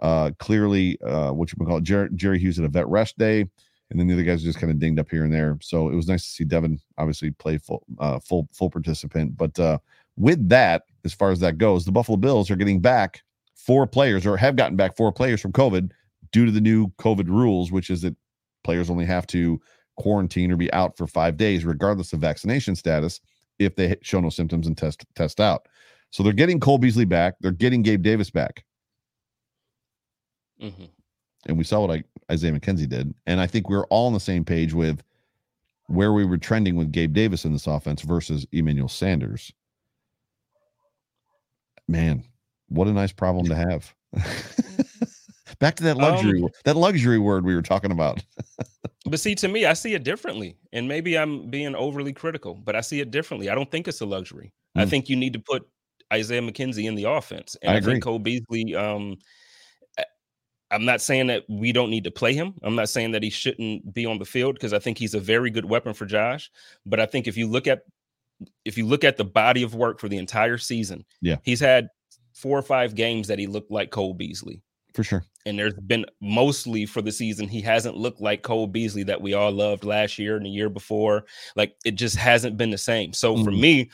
Uh, clearly, uh, what you would call it, Jer- Jerry Hughes at a vet rest day and then the other guys just kind of dinged up here and there. So it was nice to see Devin obviously play full uh, full full participant. But uh, with that, as far as that goes, the Buffalo Bills are getting back four players or have gotten back four players from COVID due to the new COVID rules, which is that players only have to quarantine or be out for five days, regardless of vaccination status, if they show no symptoms and test test out. So they're getting Cole Beasley back. They're getting Gabe Davis back. Mm-hmm and we saw what I, Isaiah McKenzie did. And I think we are all on the same page with where we were trending with Gabe Davis in this offense versus Emmanuel Sanders. Man, what a nice problem to have. Back to that luxury, um, that luxury word we were talking about. but see, to me, I see it differently, and maybe I'm being overly critical, but I see it differently. I don't think it's a luxury. Mm. I think you need to put Isaiah McKenzie in the offense, and I, I think Cole Beasley um, I'm not saying that we don't need to play him. I'm not saying that he shouldn't be on the field because I think he's a very good weapon for Josh. But I think if you look at if you look at the body of work for the entire season, yeah, he's had four or five games that he looked like Cole Beasley. For sure. And there's been mostly for the season, he hasn't looked like Cole Beasley that we all loved last year and the year before. Like it just hasn't been the same. So mm-hmm. for me,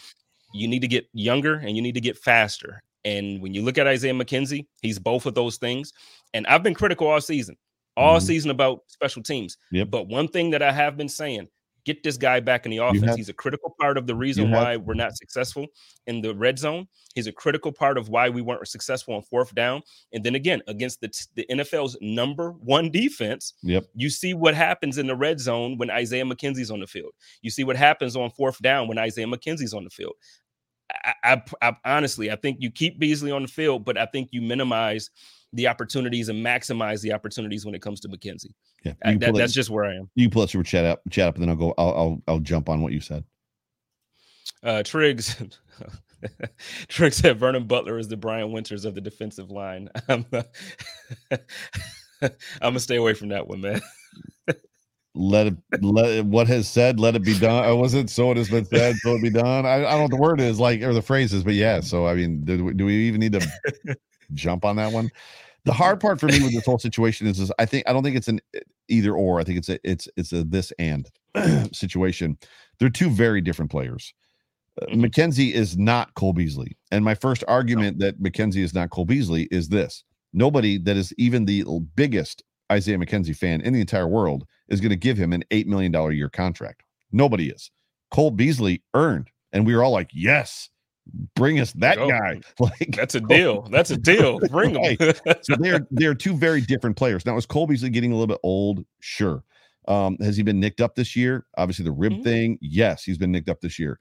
you need to get younger and you need to get faster. And when you look at Isaiah McKenzie, he's both of those things. And I've been critical all season, all mm-hmm. season about special teams. Yep. But one thing that I have been saying, get this guy back in the offense. Have, He's a critical part of the reason have, why we're not successful in the red zone. He's a critical part of why we weren't successful on fourth down. And then again, against the, the NFL's number one defense, yep. you see what happens in the red zone when Isaiah McKenzie's on the field. You see what happens on fourth down when Isaiah McKenzie's on the field. I, I, I, honestly, I think you keep Beasley on the field, but I think you minimize the opportunities and maximize the opportunities when it comes to McKenzie. Yeah, I, that, that's just where I am. You pull up super chat up, chat up, and then I'll go. I'll I'll, I'll jump on what you said. Uh, Triggs, Triggs said Vernon Butler is the Brian Winters of the defensive line. I'm, I'm gonna stay away from that one, man let it let it, what has said let it be done. Or was it so it has been said so it be done? I, I don't know what the word is like or the phrase is but yeah so i mean do, we, do we even need to jump on that one? The hard part for me with this whole situation is, is i think i don't think it's an either or i think it's a it's it's a this and situation. They're two very different players. Uh, mm-hmm. mckenzie is not cole beasley and my first argument no. that mckenzie is not cole beasley is this. Nobody that is even the biggest Isaiah McKenzie fan in the entire world is going to give him an $8 million a year contract. Nobody is. Cole Beasley earned. And we were all like, yes, bring us that Go. guy. Like That's a deal. That's a deal. Bring him. so they're they're two very different players. Now, is Cole Beasley getting a little bit old? Sure. Um, has he been nicked up this year? Obviously, the rib Mhm. thing. Yes, he's been nicked up this year.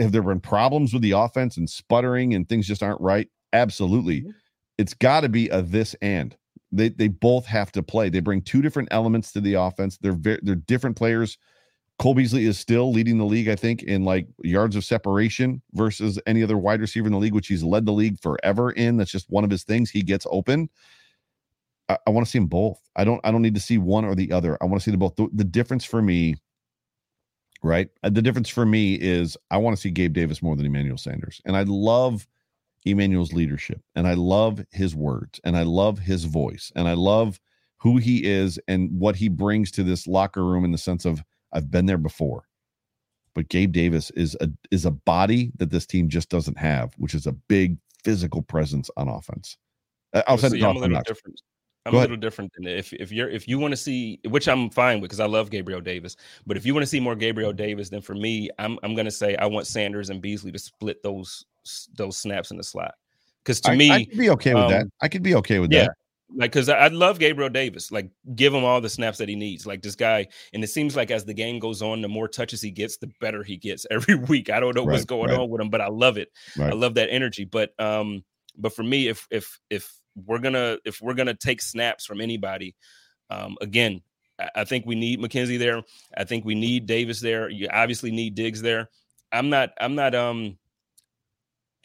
Have there been problems with the offense and sputtering and things just aren't right? Absolutely. Mhm. It's got to be a this and. They they both have to play. They bring two different elements to the offense. They're very they're different players. Cole Beasley is still leading the league, I think, in like yards of separation versus any other wide receiver in the league, which he's led the league forever in. That's just one of his things. He gets open. I, I want to see them both. I don't. I don't need to see one or the other. I want to see them both. The, the difference for me, right? The difference for me is I want to see Gabe Davis more than Emmanuel Sanders, and I love Emmanuel's leadership, and I love his words, and I love his voice, and I love who he is and what he brings to this locker room in the sense of I've been there before. But Gabe Davis is a is a body that this team just doesn't have, which is a big physical presence on offense. Uh, Outside of little Knox. different. I'm Go a ahead. little different than if if you're if you want to see which I'm fine with because I love Gabriel Davis, but if you want to see more Gabriel Davis, then for me, I'm I'm gonna say I want Sanders and Beasley to split those those snaps in the slot. Because to I, me, I could be okay with that. um, I could be okay with yeah, that. like because I, I love Gabriel Davis. Like give him all the snaps that he needs. Like this guy, and it seems like as the game goes on, the more touches he gets, the better he gets every week. I don't know what's going right. on with him, but I love it. I love that energy. But um, but for me, if if if we're gonna if we're gonna take snaps from anybody, um, again, I, I think we need McKenzie there. I think we need Davis there. You obviously need Diggs there. I'm not. I'm not. Um,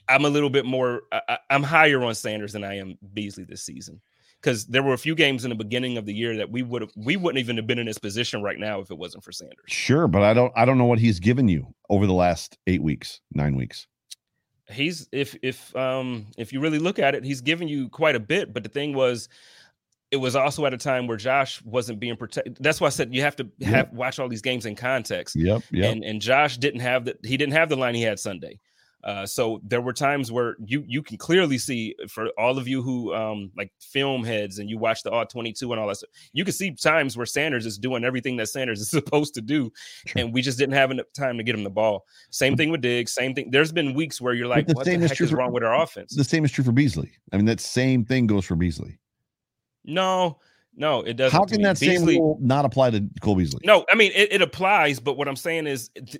I'm a little bit more. I, I'm higher on Sanders than I am Beasley this season because there were a few games in the beginning of the year that we would have we wouldn't even have been in this position right now if it wasn't for Sanders. Sure, but I don't I don't know what he's given you over the last eight weeks, nine weeks. He's if if um if you really look at it, he's given you quite a bit. But the thing was, it was also at a time where Josh wasn't being protected. That's why I said you have to have watch all these games in context. Yep, yep. And and Josh didn't have the he didn't have the line he had Sunday. Uh, so there were times where you you can clearly see for all of you who um like film heads and you watch the all 22 and all that stuff, you can see times where Sanders is doing everything that Sanders is supposed to do Sure. and we just didn't have enough time to get him the ball. Same thing with Diggs. Same thing. There's been weeks where you're like, the what the heck true is for- wrong with our offense? the same is true for Beasley. I mean, that same thing goes for Beasley. no, no, it doesn't. How can that same rule not apply to Cole Beasley? No, I mean it, it applies, but what I'm saying is th-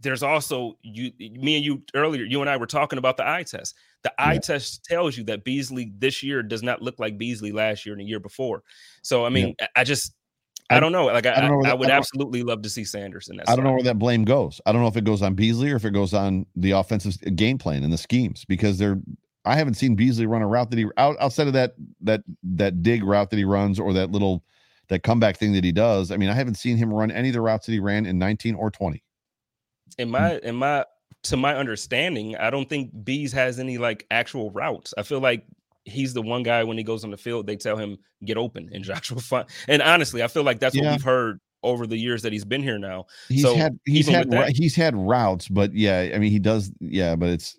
there's also you me and you earlier, you and I were talking about the eye test. The eye Yeah. test tells you that Beasley this year does not look like Beasley last year and the year before. So I mean, I- I just I, I- don't know. Like I, I know I, that- would I absolutely love to see Sanders in that. I don't know where that blame goes. I don't know if it goes on Beasley or if it goes on the offensive game plan and the schemes because they're. I haven't seen Beasley run a route that he out, outside of that that that dig route that he runs or that little that comeback thing that he does. I mean, I haven't seen him run any of the routes that he ran in 19 or 20. In mm. my in my to my understanding, I don't think Bees has any like actual routes. I feel like he's the one guy when he goes on the field, they tell him get open and Joshua Fun. And honestly, I feel like that's Yeah. what we've heard over the years that he's been here now. He's So, had he's had that- he's had routes, but yeah, I mean he does yeah, but it's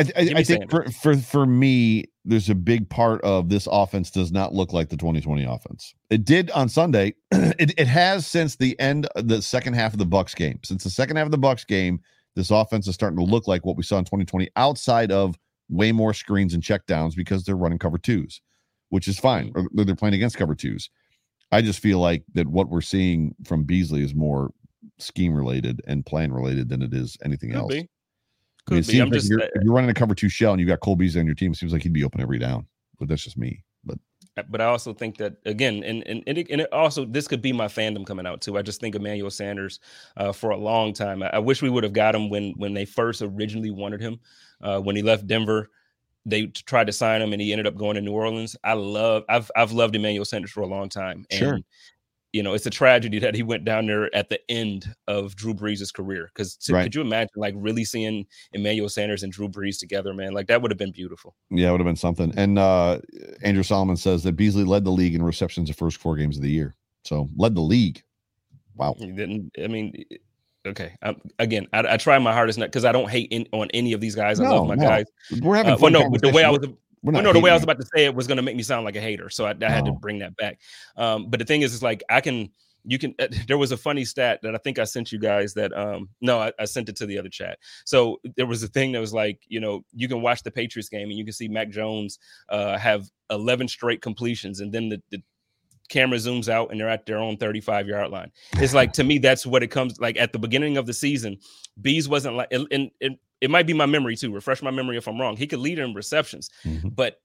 I, I, I think for, for for me, there's a big part of this offense does not look like the 2020 offense. It did on Sunday. it, it has since the end of the second half of the Bucs game. Since the second half of the Bucs game, this offense is starting to look like what we saw in 2020, outside of way more screens and checkdowns because they're running cover twos, which is fine. Mm-hmm. Or they're playing against cover twos. I just feel like that what we're seeing from Beasley is more scheme related and plan related than it is anything Could else. be. I mean, it seems I'm like you're, uh, you're running a cover two shell and you got Cole Beasley on your team, it seems like he'd be open every down. But that's just me. But uh, but I also think that again, and and and it, and it also this could be my fandom coming out too. I just think Emmanuel Sanders uh, for a long time. I, I wish we would have got him when when they first originally wanted him. Uh, when he left Denver, they tried to sign him, and he ended up going to New Orleans. I love I've I've loved Emmanuel Sanders for a long time. And, Sure. You know, it's a tragedy that he went down there at the end of Drew Brees' career. Because Right. could you imagine, like, really seeing Emmanuel Sanders and Drew Brees together, man? Like, that would have been beautiful. yeah, it would have been something. And uh Andrew Solomon says that Beasley led the league in receptions the first four games of the year. So led the league. Wow. He didn't. I mean, okay. I'm, again, I, I try my hardest not because I don't hate in, on any of these guys. I No, love my no. guys. We're having Uh, fun. well, no, but the way I was, We're well, not no, the way I was about to say it was going to make me sound like a hater, so I, I had to bring that back. Um, but the thing is, is like I can, you can. Uh, there was a funny stat that I think I sent you guys. That um, no, I, I sent it to the other chat. So there was a thing that was like, you know, you can watch the Patriots game and you can see Mac Jones uh, have 11 straight completions, and then the, the camera zooms out and they're at their own 35 yard line. It's like to me, that's what it comes like at the beginning of the season. Bees wasn't like, and, and it, it might be my memory too. Refresh my memory if I'm wrong. He could lead in receptions, Mhm. but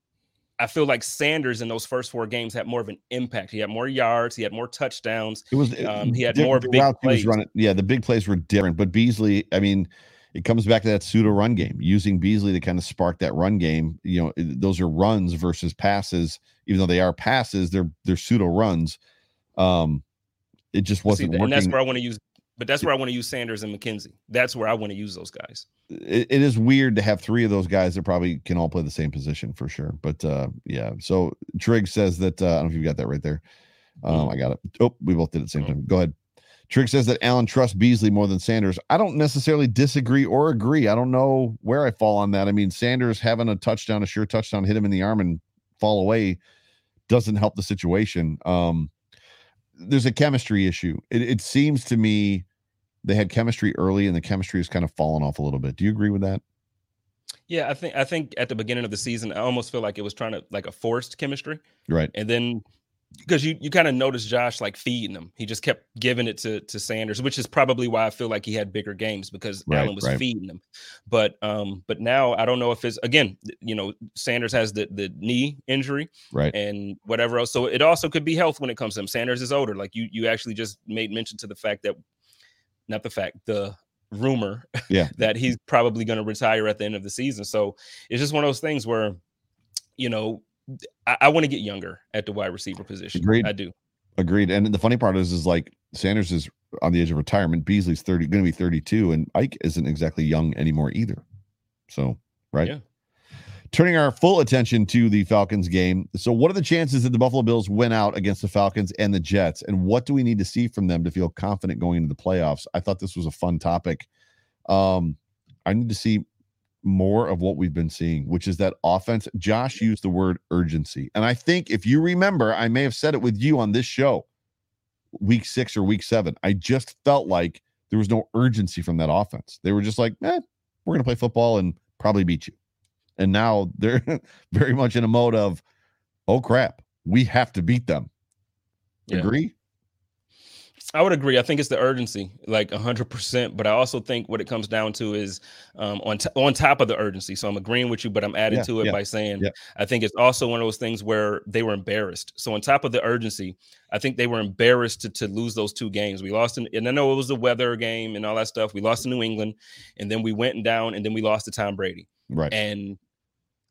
I feel like Sanders in those first four games had more of an impact. He had more yards, he had more touchdowns. It was Um, he had more big routes he was plays. running. Yeah, the big plays were different. But Beasley, I mean, it comes back to that pseudo run game, using Beasley to kind of spark that run game. You know, those are runs versus passes. Even though they are passes, they're they're pseudo runs. Um, it just wasn't and that's where I want to use, but that's where I want to use Sanders and McKenzie. That's where I want to use those guys. it, it is weird to have three of those guys that probably can all play the same position for sure. But uh, yeah, so Trigg says that uh, I don't know if you got that right there. Um, I got it. Oh, we both did it at the same Mhm. time. Go ahead. Trigg says that Allen trusts Beasley more than Sanders. I don't necessarily disagree or agree. I don't know where I fall on that. I mean, Sanders having a touchdown, a sure touchdown, hit him in the arm and fall away doesn't help the situation. Um, there's a chemistry issue. It, it seems to me they had chemistry early and the chemistry has kind of fallen off a little bit. Do you agree with that? Yeah, I think I think at the beginning of the season, I almost feel like it was trying to like a forced chemistry. Right. And then because you you kind of noticed Josh like feeding him. He just kept giving it to to Sanders, which is probably why I feel like he had bigger games because Right, Allen was right. feeding him. But um, but now I don't know if it's again, you know, Sanders has the the knee injury Right. and whatever else. So it also could be health when it comes to him. Sanders is older. Like you you actually just made mention to the fact that not the fact, the rumor Yeah. that he's probably going to retire at the end of the season. So it's just one of those things where, you know, I, I want to get younger at the wide receiver position. Agreed. I do. Agreed. And the funny part is, is like Sanders is on the edge of retirement. Beasley's 30, going to be 32, and Ike isn't exactly young anymore either. So, right. Yeah. Turning our full attention to the Falcons game. So, what are the chances that the Buffalo Bills win out against the Falcons and the Jets? And what do we need to see from them to feel confident going into the playoffs? I thought this was a fun topic. Um, I need to see more of what we've been seeing, which is that offense. Josh used the word urgency. And I think if you remember, I may have said it with you on this show, week six or week seven. I just felt like there was no urgency from that offense. They were just like, eh, we're going to play football and probably beat you. And now they're very much in a mode of, oh crap, we have to beat them. Yeah. Agree? I would agree. I think it's the urgency, like hundred percent. But I also think what it comes down to is um, on t- on top of the urgency. So I'm agreeing with you, but I'm adding Yeah, to it yeah, by saying yeah. I think it's also one of those things where they were embarrassed. So on top of the urgency, I think they were embarrassed to, to lose those two games. We lost, in, and I know it was the weather game and all that stuff. We lost to New England, and then we went down, and then we lost to Tom Brady. Right. And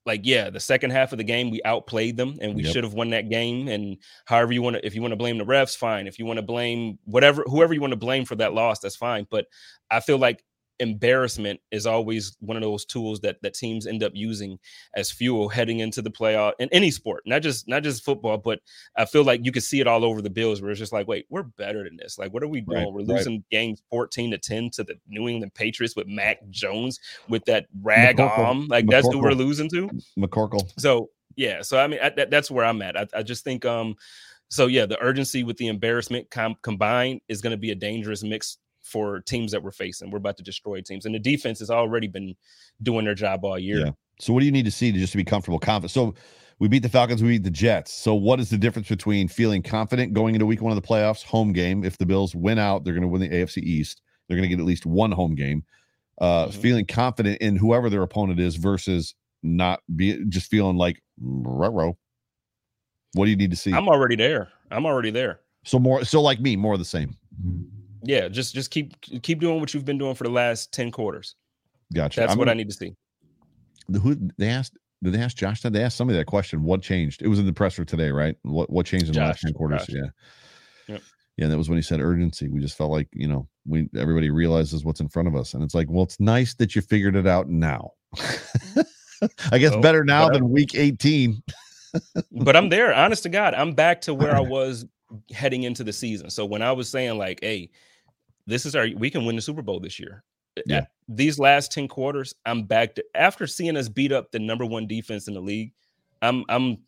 like, yeah, the second half of the game, we outplayed them and we Yep. should have won that game. And however you want to, if you want to blame the refs, fine. If you want to blame whatever, whoever you want to blame for that loss, that's fine. But I feel like embarrassment is always one of those tools that that teams end up using as fuel heading into the playoff in any sport, not just not just football, but I feel like you could see it all over the Bills where it's just like, wait, we're better than this. Like, what are we doing? Right, we're right. losing games 14 to 10 to the New England Patriots with Mac Jones with that rag McCorkle. arm. Like that's who we're losing to. McCorkle. So yeah, so I mean I, that, that's where I'm at. I, I just think um, so yeah, the urgency with the embarrassment com- combined is going to be a dangerous mix for teams that we're facing. We're about to destroy teams, and the defense has already been doing their job all year. Yeah. So what do you need to see to just to be comfortable, confident? So we beat the Falcons, we beat the Jets. So what is the difference between feeling confident going into week one of the playoffs, home game? If the Bills win out, they're going to win the AFC East. They're going to get at least one home game. Uh, Mhm. Feeling confident in whoever their opponent is versus not be just feeling like row. What do you need to see? I'm already there. I'm already there. so more, so like me, more of the same. Yeah, just just keep keep doing what you've been doing for the last ten quarters. Gotcha. That's I'm what I gonna- need to see. the- who they asked did they ask Josh that? They asked somebody that question. What changed? It was in the presser today, right? What what changed in the last Josh, 10 quarters? Josh. Yeah. Yep. Yeah, that was when he said urgency. We just felt like, you know, we everybody realizes what's in front of us. And it's like, well, it's nice that you figured it out now. I guess Well, better now I- than week 18. but I'm there. Honest to God, I'm back to where I was heading into the season. So when I was saying like, "Hey, this is our we can win the Super Bowl this year. Yeah. These last 10 quarters, I'm back to after seeing us beat up the number one defense in the league. I'm I'm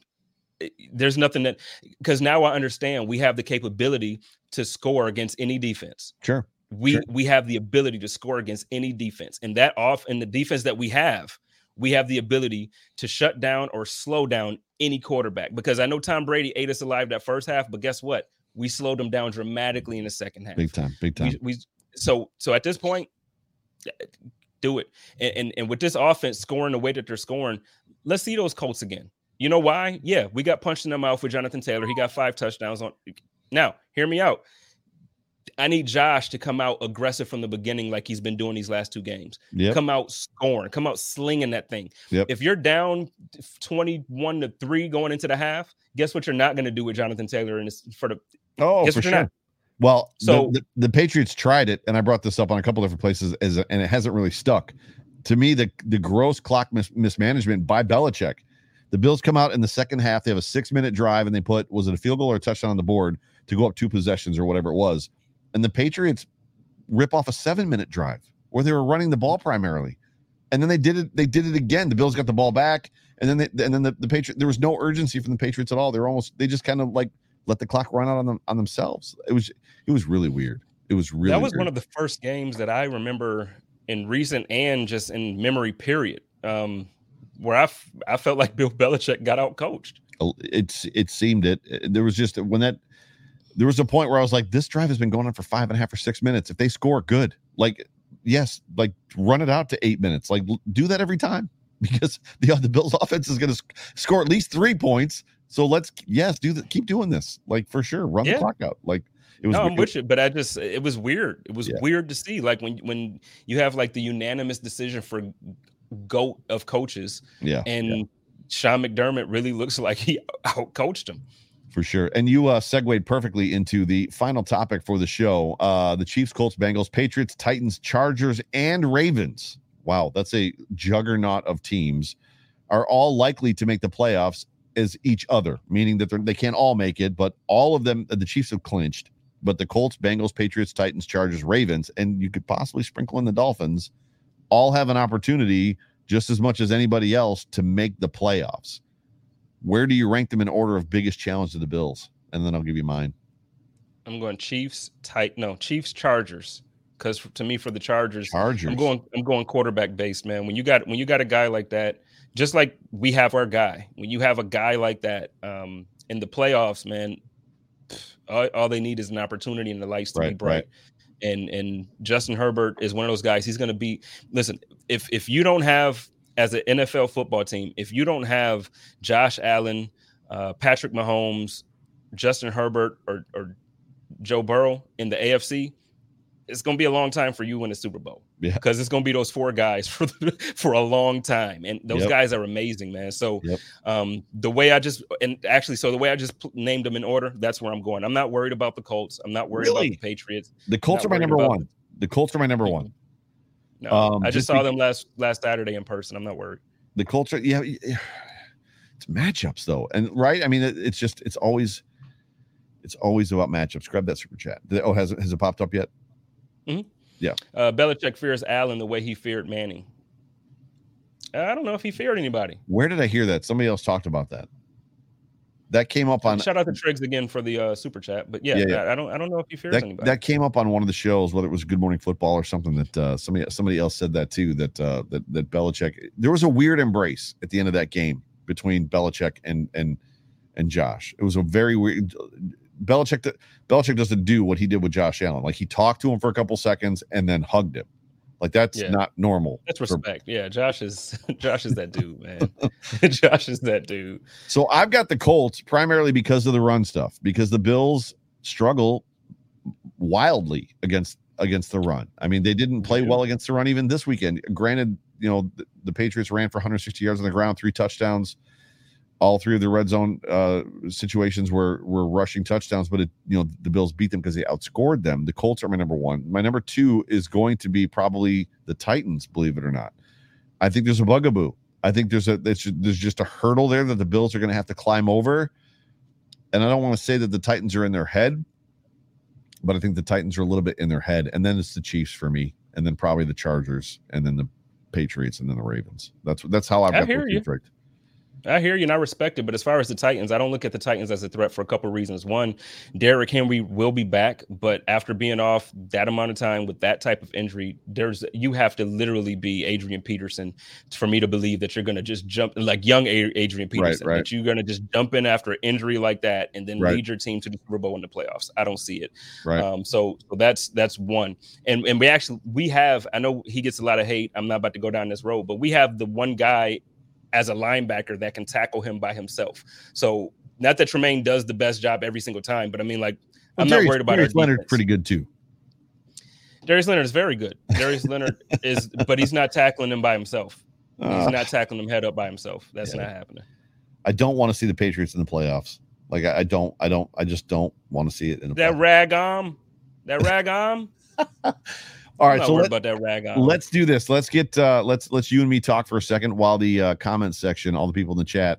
eh, there's nothing that because now I understand we have the capability to score against any defense. Sure. We Sure. we have the ability to score against any defense, and that off and the defense that we have, we have the ability to shut down or slow down any quarterback. Because I know Tom Brady ate us alive that first half, but guess what? We slowed them down dramatically in the second half. Big time. Big time. We, we so so at this point, do it. And, and and with this offense scoring the way that they're scoring, let's see those Colts again. You know why? Yeah, we got punched in the mouth with Jonathan Taylor. He got five touchdowns on. Now, hear me out. I need Josh to come out aggressive from the beginning, like he's been doing these last two games. Yep. Come out scoring, come out slinging that thing. Yep. If you're down 21 to 3 going into the half, guess what you're not going to do with Jonathan Taylor and for the Oh, Guess for sure. not. Well, So- the, the, the Patriots tried it, and I brought this up on a couple different places, as a, and it hasn't really stuck. To me, the the gross clock mis- mismanagement by Belichick. The Bills come out in the second half. They have a six minute drive, and they put was it a field goal or a touchdown on the board to go up two possessions or whatever it was. And the Patriots rip off a seven minute drive where they were running the ball primarily, and then they did it. They did it again. The Bills got the ball back, and then they, and then the, the Patriot. There was no urgency from the Patriots at all. They were almost. They just kind of like let the clock run out on them on themselves. It was it was really weird. It was really that was weird. one of the first games that I remember in recent and just in memory period. Um, where I, f- I felt like Bill Belichick got out coached. it's it seemed it. There was just when that there was a point where I was like, this drive has been going on for five and a half or six minutes. If they score, good. Like yes, like run it out to eight minutes. Like do that every time because the the Bills offense is going to score at least three points. So let's yes do that. Keep doing this. Like for sure, run Yeah. the clock out. Like it was. No, I'm with you, but I just it was weird. It was Yeah. weird to see like when when you have like the unanimous decision for goat of coaches, yeah. and Sean McDermott really looks like he out coached him. for sure. And you uh segued perfectly into the final topic for the show. Uh the Chiefs, Colts, Bengals, Patriots, Titans, Chargers, and Ravens. Wow, that's a juggernaut of teams are all likely to make the playoffs as each other, meaning that they're, can't all make it, but all of them the Chiefs have clinched. But the Colts, Bengals, Patriots, Titans, Chargers, Ravens, and you could possibly sprinkle in the Dolphins, all have an opportunity just as much as anybody else to make the playoffs where do you rank them in order of biggest challenge to the Bills? And then I'll give you mine. I'm going Chiefs, tight no Chiefs, Chargers, because to me for the Chargers, Chargers. I'm going I'm going quarterback based, man. When you got when you got a guy like that, just like we have our guy, when you have a guy like that um in the playoffs, man, all, all they need is an opportunity and the lights to be bright. right. And and Justin Herbert is one of those guys. He's going to be listen, if if you don't have as an NFL football team, if you don't have Josh Allen, uh, Patrick Mahomes, Justin Herbert, or or Joe Burrow in the AFC, it's going to be a long time for you in the Super Bowl. Yeah. because it's going to be those four guys for for a long time, and those Yep. guys are amazing, man. So, Yep. um, the way I just and actually, so the way I just named them in order, that's where I'm going. I'm not worried about the Colts. I'm not worried Really? about the Patriots. The Colts are my number one. The Colts are my number one. No, Um, I just just saw them last last Saturday in person. I'm not worried. The Colts are yeah. yeah. It's matchups though, and right. I mean, it, it's just it's always it's always about matchups. Grab that super chat. Oh, has has it popped up yet? Uh, Belichick fears Allen the way he feared Manning. I don't know if he feared anybody. Where did I hear that? Somebody else talked about that. That came up on Shout out to Triggs again for the uh, super chat, but yeah, Yeah, yeah. I, I don't I don't know if he fears that, anybody. that came up on one of the shows, whether it was Good Morning Football or something that uh, somebody somebody else said that too. That uh, that that Belichick there was a weird embrace at the end of that game between Belichick and and and Josh. It was a very weird. Belichick Belichick doesn't do what he did with Josh Allen. Like he talked to him for a couple seconds and then hugged him. Like that's Yeah. not normal. That's for- respect. Yeah, Josh is Josh is that dude, man. Josh is that dude. So I've got the Colts primarily because of the run stuff, because the Bills struggle wildly against against the run. I mean, they didn't play well against the run even this weekend. Granted, you know, the, the Patriots ran for 160 yards on the ground, three touchdowns. All three of the red zone uh, situations were were rushing touchdowns, but it, you know the Bills beat them because they outscored them. The Colts are my number one. My number two is going to be probably the Titans. Believe it or not, I think there's a bugaboo. I think there's a there's, there's just a hurdle there that the Bills are going to have to climb over. And I don't want to say that the Titans are in their head, but I think the Titans are a little bit in their head, and then it's the Chiefs for me, and then probably the Chargers, and then the Patriots, and then the Ravens. That's that's how I've I got the you. Ranked. I hear you and I respect it, but as far as the Titans, I don't look at the Titans as a threat for a couple of reasons. One, Derrick Henry will be back, but after being off that amount of time with that type of injury, there's you have to literally be Adrian Peterson for me to believe that you're going to just jump like young Adrian Peterson, right. that you're going to just jump in after an injury like that and then Right. lead your team to the Super Bowl in the playoffs. I don't see it. Right. Um, so, so that's that's one. And and we actually we have. I know he gets a lot of hate. I'm not about to go down this road, but we have the one guy as a linebacker that can tackle him by himself. So, not that Tremaine does the best job every single time, but I mean, like, Well, I'm Darius- not worried about it. Darius our Leonard's pretty good too. Darius Leonard is very good. Darius Leonard is, but he's not tackling him by himself. He's Uh, not tackling him head up by himself. That's Yeah. not happening. I don't want to see the Patriots in the playoffs. Like I, I don't, I don't, I just don't want to see it in the. That playoffs. rag arm, that rag arm. All right, so let, about that rag arm. let's do this. Let's get uh let's let's you and me talk for a second while the uh comment section, all the people in the chat,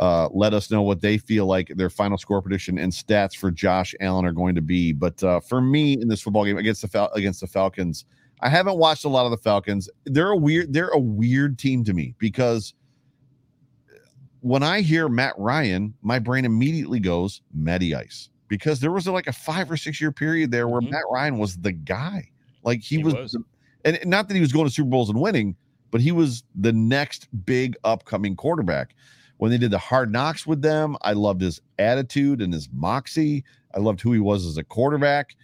uh let us know what they feel like their final score prediction and stats for Josh Allen are going to be. But uh for me in this football game against the Fal- against the Falcons, I haven't watched a lot of the Falcons. They're a weird they're a weird team to me because when I hear Matt Ryan, my brain immediately goes Matty Ice because there was a, like a five or six year period there where Mhm. Matt Ryan was the guy. Like he, He was, was. and not that he was going to Super Bowls and winning, but he was the next big upcoming quarterback. When they did the hard knocks with them, I loved his attitude and his moxie. I loved who he was as a quarterback.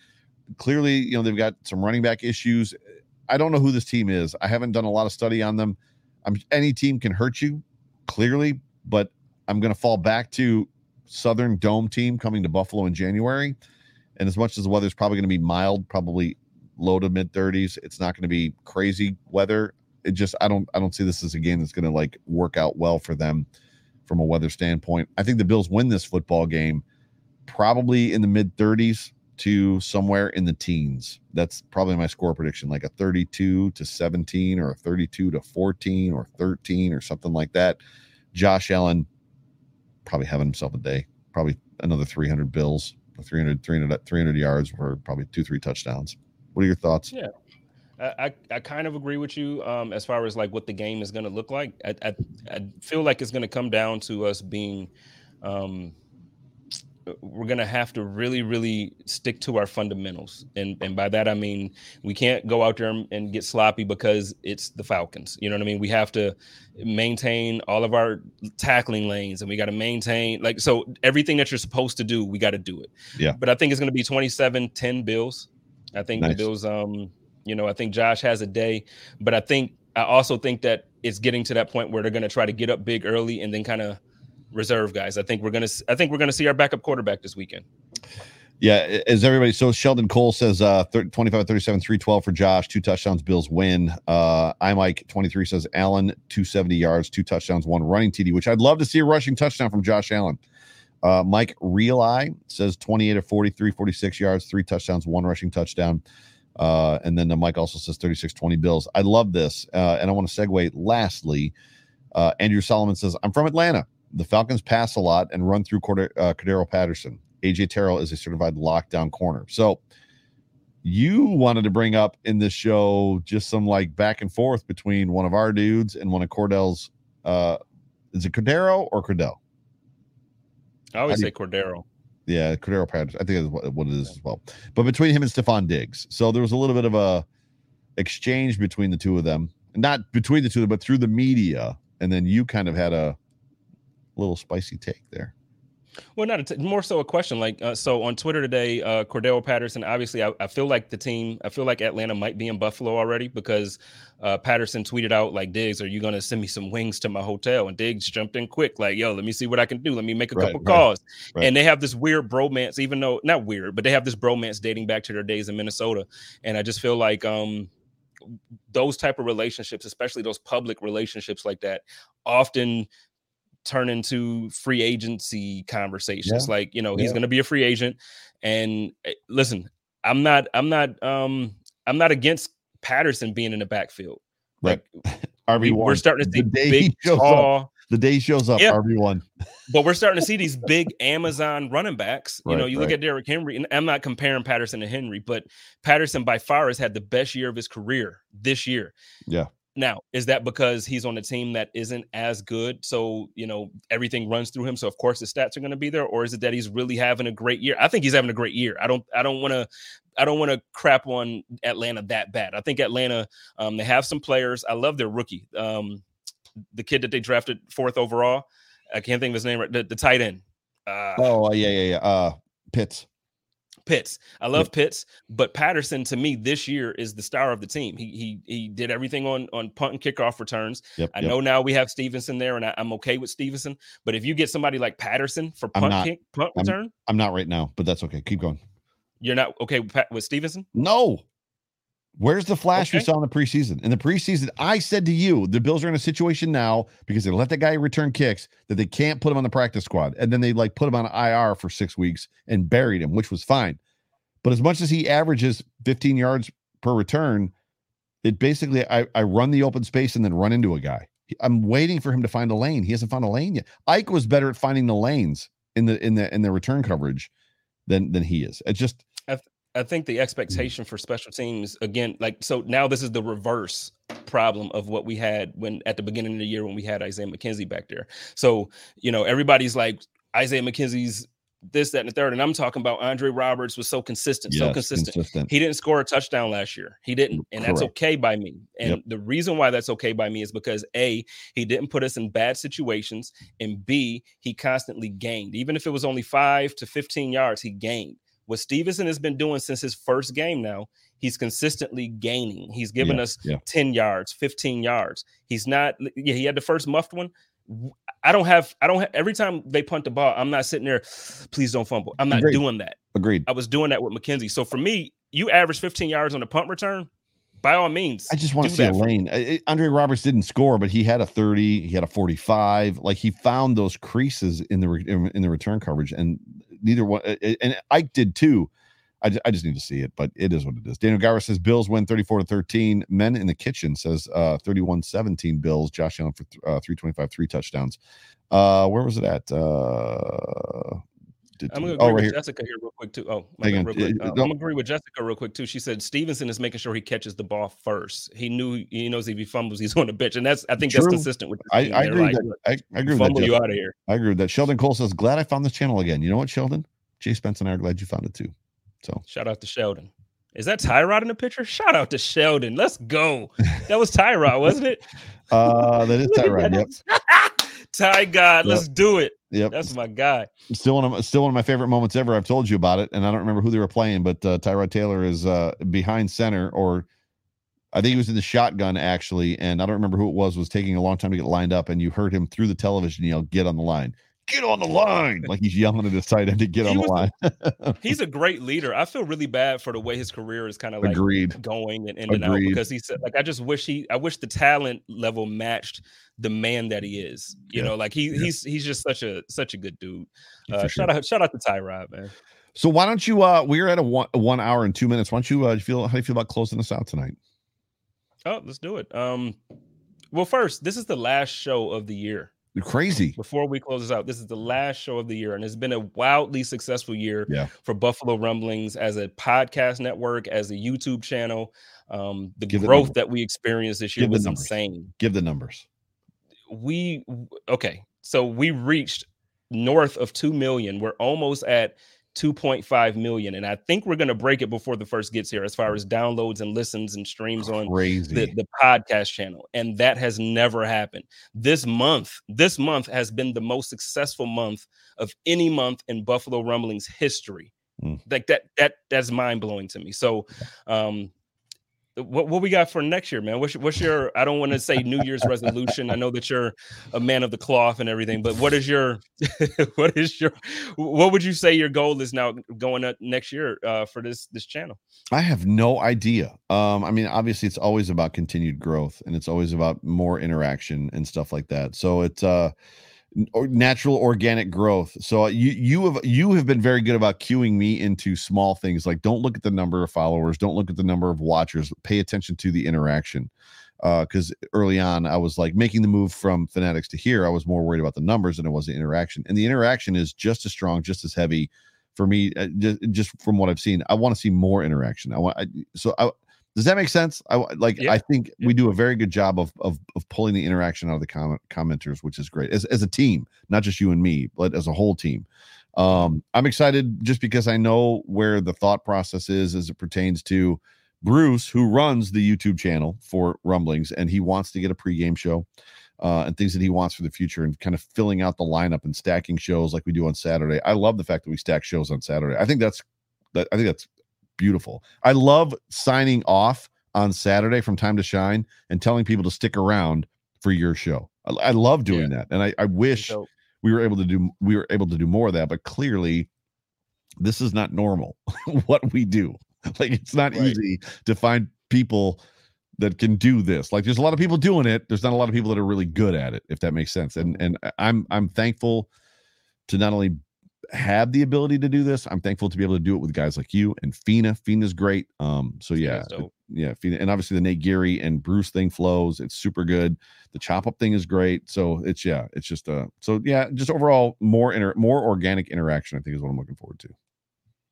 Clearly, you know, they've got some running back issues. I don't know who this team is. I haven't done a lot of study on them. I'm any team can hurt you, clearly, but I'm going to fall back to Southern Dome team coming to Buffalo in January. And as much as the weather's probably going to be mild, probably low to mid 30s, it's not going to be crazy weather. It just I don't I don't see this as a game that's going to like work out well for them from a weather standpoint. I think the Bills win this football game probably in the mid 30s to somewhere in the teens. That's probably my score prediction, like a 32 to 17 or a 32 to 14 or 13 or something like that. Josh Allen probably having himself a day, probably another 300 bills, 300, 300, 300 yards for probably two, three touchdowns. What are your thoughts? Yeah. I, I, kind of agree with you um, as far as like what the game is going to look like. I, I, I feel like it's going to come down to us being, um, we're going to have to really, really stick to our fundamentals. And, and by that, I mean, we can't go out there and- and get sloppy because it's the Falcons. You know what I mean? We have to maintain all of our tackling lanes and we got to maintain like, so everything that you're supposed to do, we got to do it. Yeah. But I think it's going to be 27 10 Bills. I think Nice. the Bills, um, you know, I think Josh has a day, but I think I also think that it's getting to that point where they're going to try to get up big early and then kind of reserve guys. I think we're going to, I think we're going to see our backup quarterback this weekend. Yeah, as everybody, so Sheldon Cole says uh 30, 25 37, 312 for Josh, two touchdowns, Bills win. Uh I Mike 23 says Allen, 270 yards, two touchdowns, one running TD, which I'd love to see a rushing touchdown from Josh Allen. Uh Mike Real Eye says 28 of 43, 46 yards, three touchdowns, one rushing touchdown. Uh, and then the Mike also says 36 20 Bills. I love this. Uh, and I want to segue lastly. Uh, Andrew Solomon says, I'm from Atlanta. The Falcons pass a lot and run through Corder, uh, Cordero Patterson. AJ Terrell is a certified lockdown corner. So you wanted to bring up in this show just some like back and forth between one of our dudes and one of Cordell's. Uh, is it Cordero or Cordell? I always say Cordero. Yeah, Cordero Patterson. I think that's what, what it is as well. But between him and Stefon Diggs, so there was a little bit of a exchange between the two of them, not between the two, but through the media, and then you kind of had a little spicy take there. Well, not t- more so a question. Like, uh, so on Twitter today, uh, Cordell Patterson. Obviously, I, I feel like the team. I feel like Atlanta might be in Buffalo already because uh, Patterson tweeted out like, "Diggs, are you going to send me some wings to my hotel?" And Diggs jumped in quick, like, "Yo, let me see what I can do. Let me make a Right, couple right, calls." right. And they have this weird bromance, even though not weird, but they have this bromance dating back to their days in Minnesota. And I just feel like um, those type of relationships, especially those public relationships like that, often turn into free agency conversations. Like, you know, he's Yeah. going to be a free agent. And eh, listen, I'm not, I'm not, um, I'm not against Patterson being in the backfield. Right. Like, RB one. we're starting to see big, shows up. tall, The day he shows up, Yeah. RB one. but we're starting to see these big Amazon running backs. You know, Right, you look at Derrick Henry, and I'm not comparing Patterson to Henry, but Patterson by far has had the best year of his career this year. Yeah. Now, is that because he's on a team that isn't as good? So, you know, everything runs through him. So of course the stats are going to be there, or is it that he's really having a great year? I think he's having a great year. I don't I don't want to I don't want to crap on Atlanta that bad. I think Atlanta, um, they have some players. I love their rookie. Um, the kid that they drafted fourth overall. I can't think of his name right. The, the tight end. Uh, Oh yeah, yeah, yeah. Uh, Pitts. Pitts. I love Pitts, but Patterson to me this year is the star of the team. He he he did everything on on punt and kickoff returns. Yep. I yep. know now we have Stevenson there, and I, I'm okay with Stevenson. But if you get somebody like Patterson for punt not. kick punt I'm- return, I'm not right now, but that's okay. Keep going. you're not okay with, Pat, with Stevenson. No. Where's the flash we saw in the preseason? In the preseason, I said to you, the Bills are in a situation now because they let that guy return kicks that they can't put him on the practice squad. And then they like put him on IR for six weeks and buried him, which was fine. But as much as he averages 15 yards per return, it basically I, I run the open space and then run into a guy. I'm waiting for him to find a lane. He hasn't found a lane yet. Ike was better at finding the lanes in the in the in the return coverage than than he is. It just I think the mm. expectation for special teams again, like so now this is the reverse problem of what we had when at the beginning of the year when we had Isaiah McKenzie back there. So, you know, everybody's like Isaiah McKenzie's this, that, and the third. And I'm talking about Andre Roberts was so consistent, so consistent. consistent. He didn't score a touchdown last year. He didn't. Mm, and that's okay by me. And Yep. the reason why that's okay by me is because A, he didn't put us in bad situations. And B, he constantly gained. Even if it was only five to 15 yards, he gained. What Stevenson has been doing since his first game now, he's consistently gaining. He's given Yeah, us yeah. 10 yards, 15 yards. He's not, yeah, he had the first muffed one. I don't have, I don't have, every time they punt the ball, I'm not sitting there, please don't fumble. I'm not Agreed. doing that. Agreed. I was doing that with McKenzie. So for me, you average 15 yards on a punt return, by all means. I just want to see a lane. Andre Roberts didn't score, but he had a 30, he had a 45. Like he found those creases in the re- in the return coverage, and neither one. And Ike did too. I, I just need to see it, but it is what it is. Daniel Gower says Bills win 34 to 13. Men in the kitchen says uh 31 17 Bills. Josh Allen for th- uh, 325, three touchdowns. Uh, where was it at? Uh, I'm gonna oh, agree right with here. Jessica here real quick too. Oh, my bad, real quick. Uh, I'm gonna agree with Jessica real quick too. She said Stevenson is making sure he catches the ball first. He knew he knows if he fumbles, he's on the bench, and that's I think that's consistent with. I. I agree. like, that. I, I agree with that. you out of here. I agree with that. Sheldon Cole says, "Glad I found this channel again." You know what, Sheldon? Jay Spence and I are glad you found it too. So Shout out to Sheldon. Is that Tyrod in the picture? Shout out to Sheldon. Let's go. That was Tyrod, wasn't it? uh that is Tyrod. Yep. Ty God, let's do it. Yep. That's my guy. still one of still one of my favorite moments ever. I've told you about it, and I don't remember who they were playing, but uh, Tyrod Taylor is uh, behind center, or I think he was in the shotgun actually, and I don't remember who it was. Was taking a long time to get lined up, and you heard him through the television yell, "Get on the line! Get on the line!" Like he's yelling at his tight end to get He on the line. He's a great leader. I feel really bad for the way his career is kind of like Agreed. going and in and out Agreed. because he said like I just wish he I wish the talent level matched the man that he is. You Yeah. know, like he Yeah. he's he's just such a such a good dude. Uh, sure. shout out shout out to Tyrod, man. So why don't you? uh We're at a one, one hour and two minutes. Why don't you uh, feel? How do you feel about closing us out tonight? Oh, let's do it. Um well first, this is the last show of the year. You're crazy. Before we close this out, this is the last show of the year, and it's been a wildly successful year Yeah. for Buffalo Rumblings as a podcast network, as a YouTube channel. Um, the Give growth numbers. that we experienced this year Give the was insane. Give the numbers. we okay so we reached north of 2 million we're almost at 2.5 million and i think we're going to break it before the first gets here as far as downloads and listens and streams on the, the podcast channel and that has never happened. This month this month has been the most successful month of any month in buffalo rumblings history. Mm. like that that that's mind-blowing to me. So um what, what we got for next year, man? What's your, what's your I don't want to say New Year's resolution. I know that you're a man of the cloth and everything, but what is your what is your what would you say your goal is now going up next year uh, for this this channel? I have no idea. Um, I mean, obviously, it's always about continued growth, and it's always about more interaction and stuff like that. So it's uh, natural organic growth. So you you have you have been very good about cueing me into small things like don't look at the number of followers, don't look at the number of watchers, pay attention to the interaction. because uh, early on I was like making the move from Fanatics to here. I was more worried about the numbers than it was the interaction, and the interaction is just as strong, just as heavy for me. Uh, just, just from what I've seen, I want to see more interaction. I want I, so. I, does that make sense? I like. Yeah. I think yeah. we do a very good job of, of of pulling the interaction out of the comment commenters, which is great as as a team, not just you and me, but as a whole team. Um, I'm excited just because I know where the thought process is as it pertains to Bruce, who runs the YouTube channel for Rumblings, and he wants to get a pregame show uh, and things that he wants for the future, and kind of filling out the lineup and stacking shows like we do on Saturday. I love the fact that we stack shows on Saturday. I think that's that. I think that's beautiful. I love signing off on Saturday from Time to Shine and telling people to stick around for your show. I, I love doing yeah. that, and I, I wish so, we were able to do we were able to do more of that. But clearly, this is not normal. what we do. like it's not right. easy to find people that can do this. Like there's a lot of people doing it. There's not a lot of people that are really good at it, if that makes sense. And and uh, I'm I'm thankful to not only have the ability to do this, I'm thankful to be able to do it with guys like you and Fina. Fina's great. Um, so yeah, yeah, Fina, and obviously the Nate Geary and Bruce thing flows. It's super good. The chop up thing is great. So it's yeah, it's just uh so yeah, just overall more inter more organic interaction, I think is what I'm looking forward to.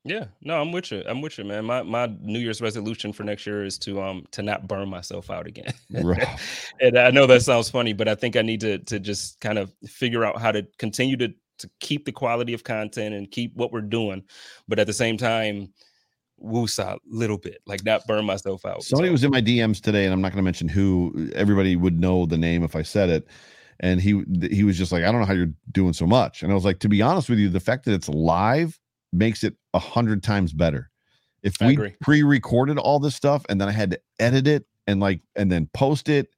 Yeah, no, I'm with you. I'm with you, man. My my New Year's resolution for next year is to um to not burn myself out again. Right. and I know that sounds funny, but I think I need to to just kind of figure out how to continue to to keep the quality of content and keep what we're doing, but at the same time, woosah a little bit, like not burn myself out. Somebody so. was in my DMs today, and I'm not going to mention who. Everybody would know the name if I said it. And he he was just like, I don't know how you're doing so much. And I was like, to be honest with you, the fact that it's live makes it a hundred times better. If we pre-recorded all this stuff and then I had to edit it and like and then post it,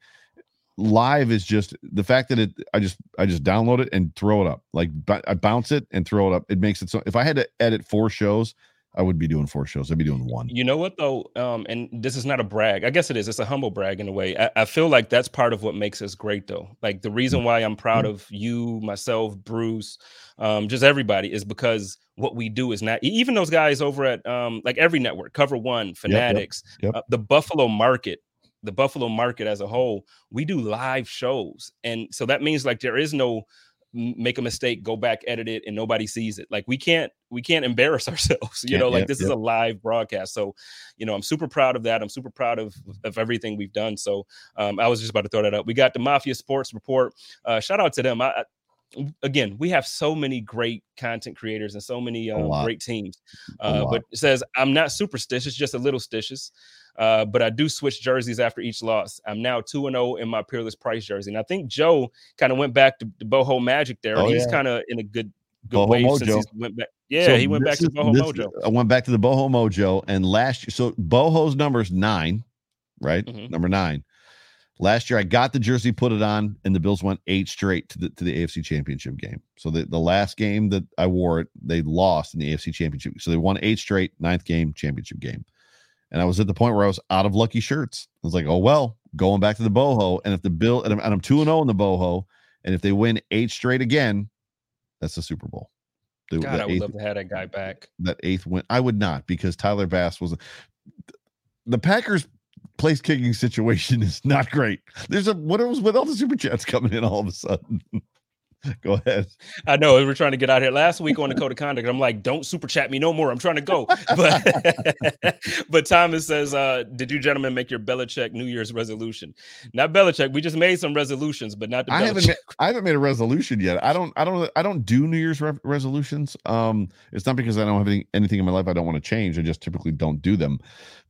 live is just the fact that it I just I just download it and throw it up. Like I bounce it and throw it up. It makes it so if I had to edit four shows, I would be doing four shows. I'd be doing one. You know what though? Um, and this is not a brag. I guess it is. It's a humble brag in a way. I, I feel like that's part of what makes us great though. Like the reason why I'm proud mm-hmm. of you, myself, Bruce, um, just everybody is because what we do is not even those guys over at um, like every network, Cover One, Fanatics, yep, yep, yep. Uh, the Buffalo market, the Buffalo market as a whole, we do live shows, and so that means like there is no make a mistake, go back, edit it, and nobody sees it. Like we can't we can't embarrass ourselves. You yeah, know, like yeah, this yeah. is a live broadcast. So, you know, I'm super proud of that. I'm super proud of of everything we've done. So, um, I was just about to throw that up. We got the Mafia Sports Report. Uh, shout out to them. I, again, we have so many great content creators and so many um, great teams. Uh, but it says, I'm not superstitious, just a little stitious. Uh, but I do switch jerseys after each loss. I'm now 2 and 0 in my Peerless Price jersey. And I think Joe kind of went back to the Boho Magic there. Oh, he's yeah. kind of in a good good Boho way Mojo. since he went back. Yeah, so he went back to Boho Mojo. I went back to the Boho Mojo. And last year, so Boho's number is nine, right? Mm-hmm. Number nine. Last year, I got the jersey, put it on, and the Bills went eight straight to the to the AFC Championship game. So the, the last game that I wore it, they lost in the AFC Championship. So they won eight straight, ninth game, championship game. And I was at the point where I was out of lucky shirts. I was like, oh well, going back to the boho. And if the bill and I'm, and I'm two and zero oh in the boho, and if they win eight straight again, that's the Super Bowl. The, God, I would eighth, love to have that guy back. That eighth win, I would not because Tyler Bass was the Packers place kicking situation is not great. There's a what was with all the super chats coming in all of a sudden. go ahead. I know we're trying to get out here. Last week on the code of conduct, I'm like, don't super chat me no more. I'm trying to go. But but Thomas says, uh, did you gentlemen make your Belichick New Year's resolution? Not Belichick. We just made some resolutions, but not the I haven't I haven't made a resolution yet. I don't I don't I don't do New Year's re- resolutions. Um, it's not because I don't have any, anything in my life I don't want to change. I just typically don't do them.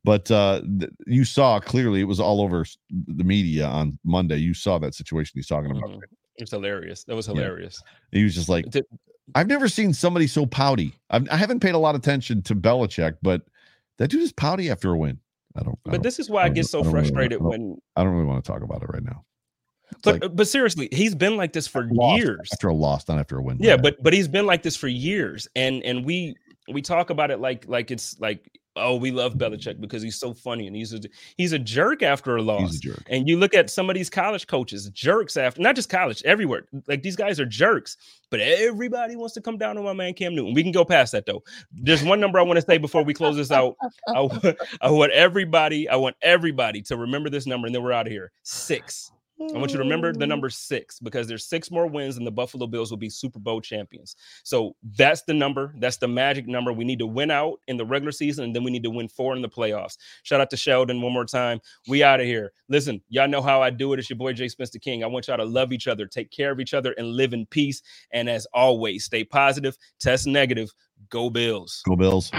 But uh, th- you saw clearly it was all over the media on Monday. You saw that situation he's talking about. Mm-hmm. It's hilarious. That was hilarious. Yeah. He was just like, Did, I've never seen somebody so pouty. I've, I have not paid a lot of attention to Belichick, but that dude is pouty after a win. I don't. But I don't, this is why I, I get so I frustrated really, when I don't really want to talk about it right now. It's but like, uh, but seriously, he's been like this for years. After a loss, not after a win. Yeah, but but he's been like this for years, and and we we talk about it like like it's like Oh, we love Belichick because he's so funny and he's a he's a jerk after a loss. A jerk. And you look at some of these college coaches, jerks after not just college, everywhere. Like these guys are jerks, but everybody wants to come down on my man Cam Newton. We can go past that though. There's one number I want to say before we close this out. I, I want everybody, I want everybody to remember this number, and then we're out of here. Six. I want you to remember the mm. number six because there's six more wins and the Buffalo Bills will be Super Bowl champions. So that's the number. That's the magic number. We need to win out in the regular season and then we need to win four in the playoffs. Shout out to Sheldon one more time. We out of here. Listen, y'all know how I do it. It's your boy Jay Spence the King. I want y'all to love each other, take care of each other, and live in peace. And as always, stay positive, test negative. Go Bills. Go Bills.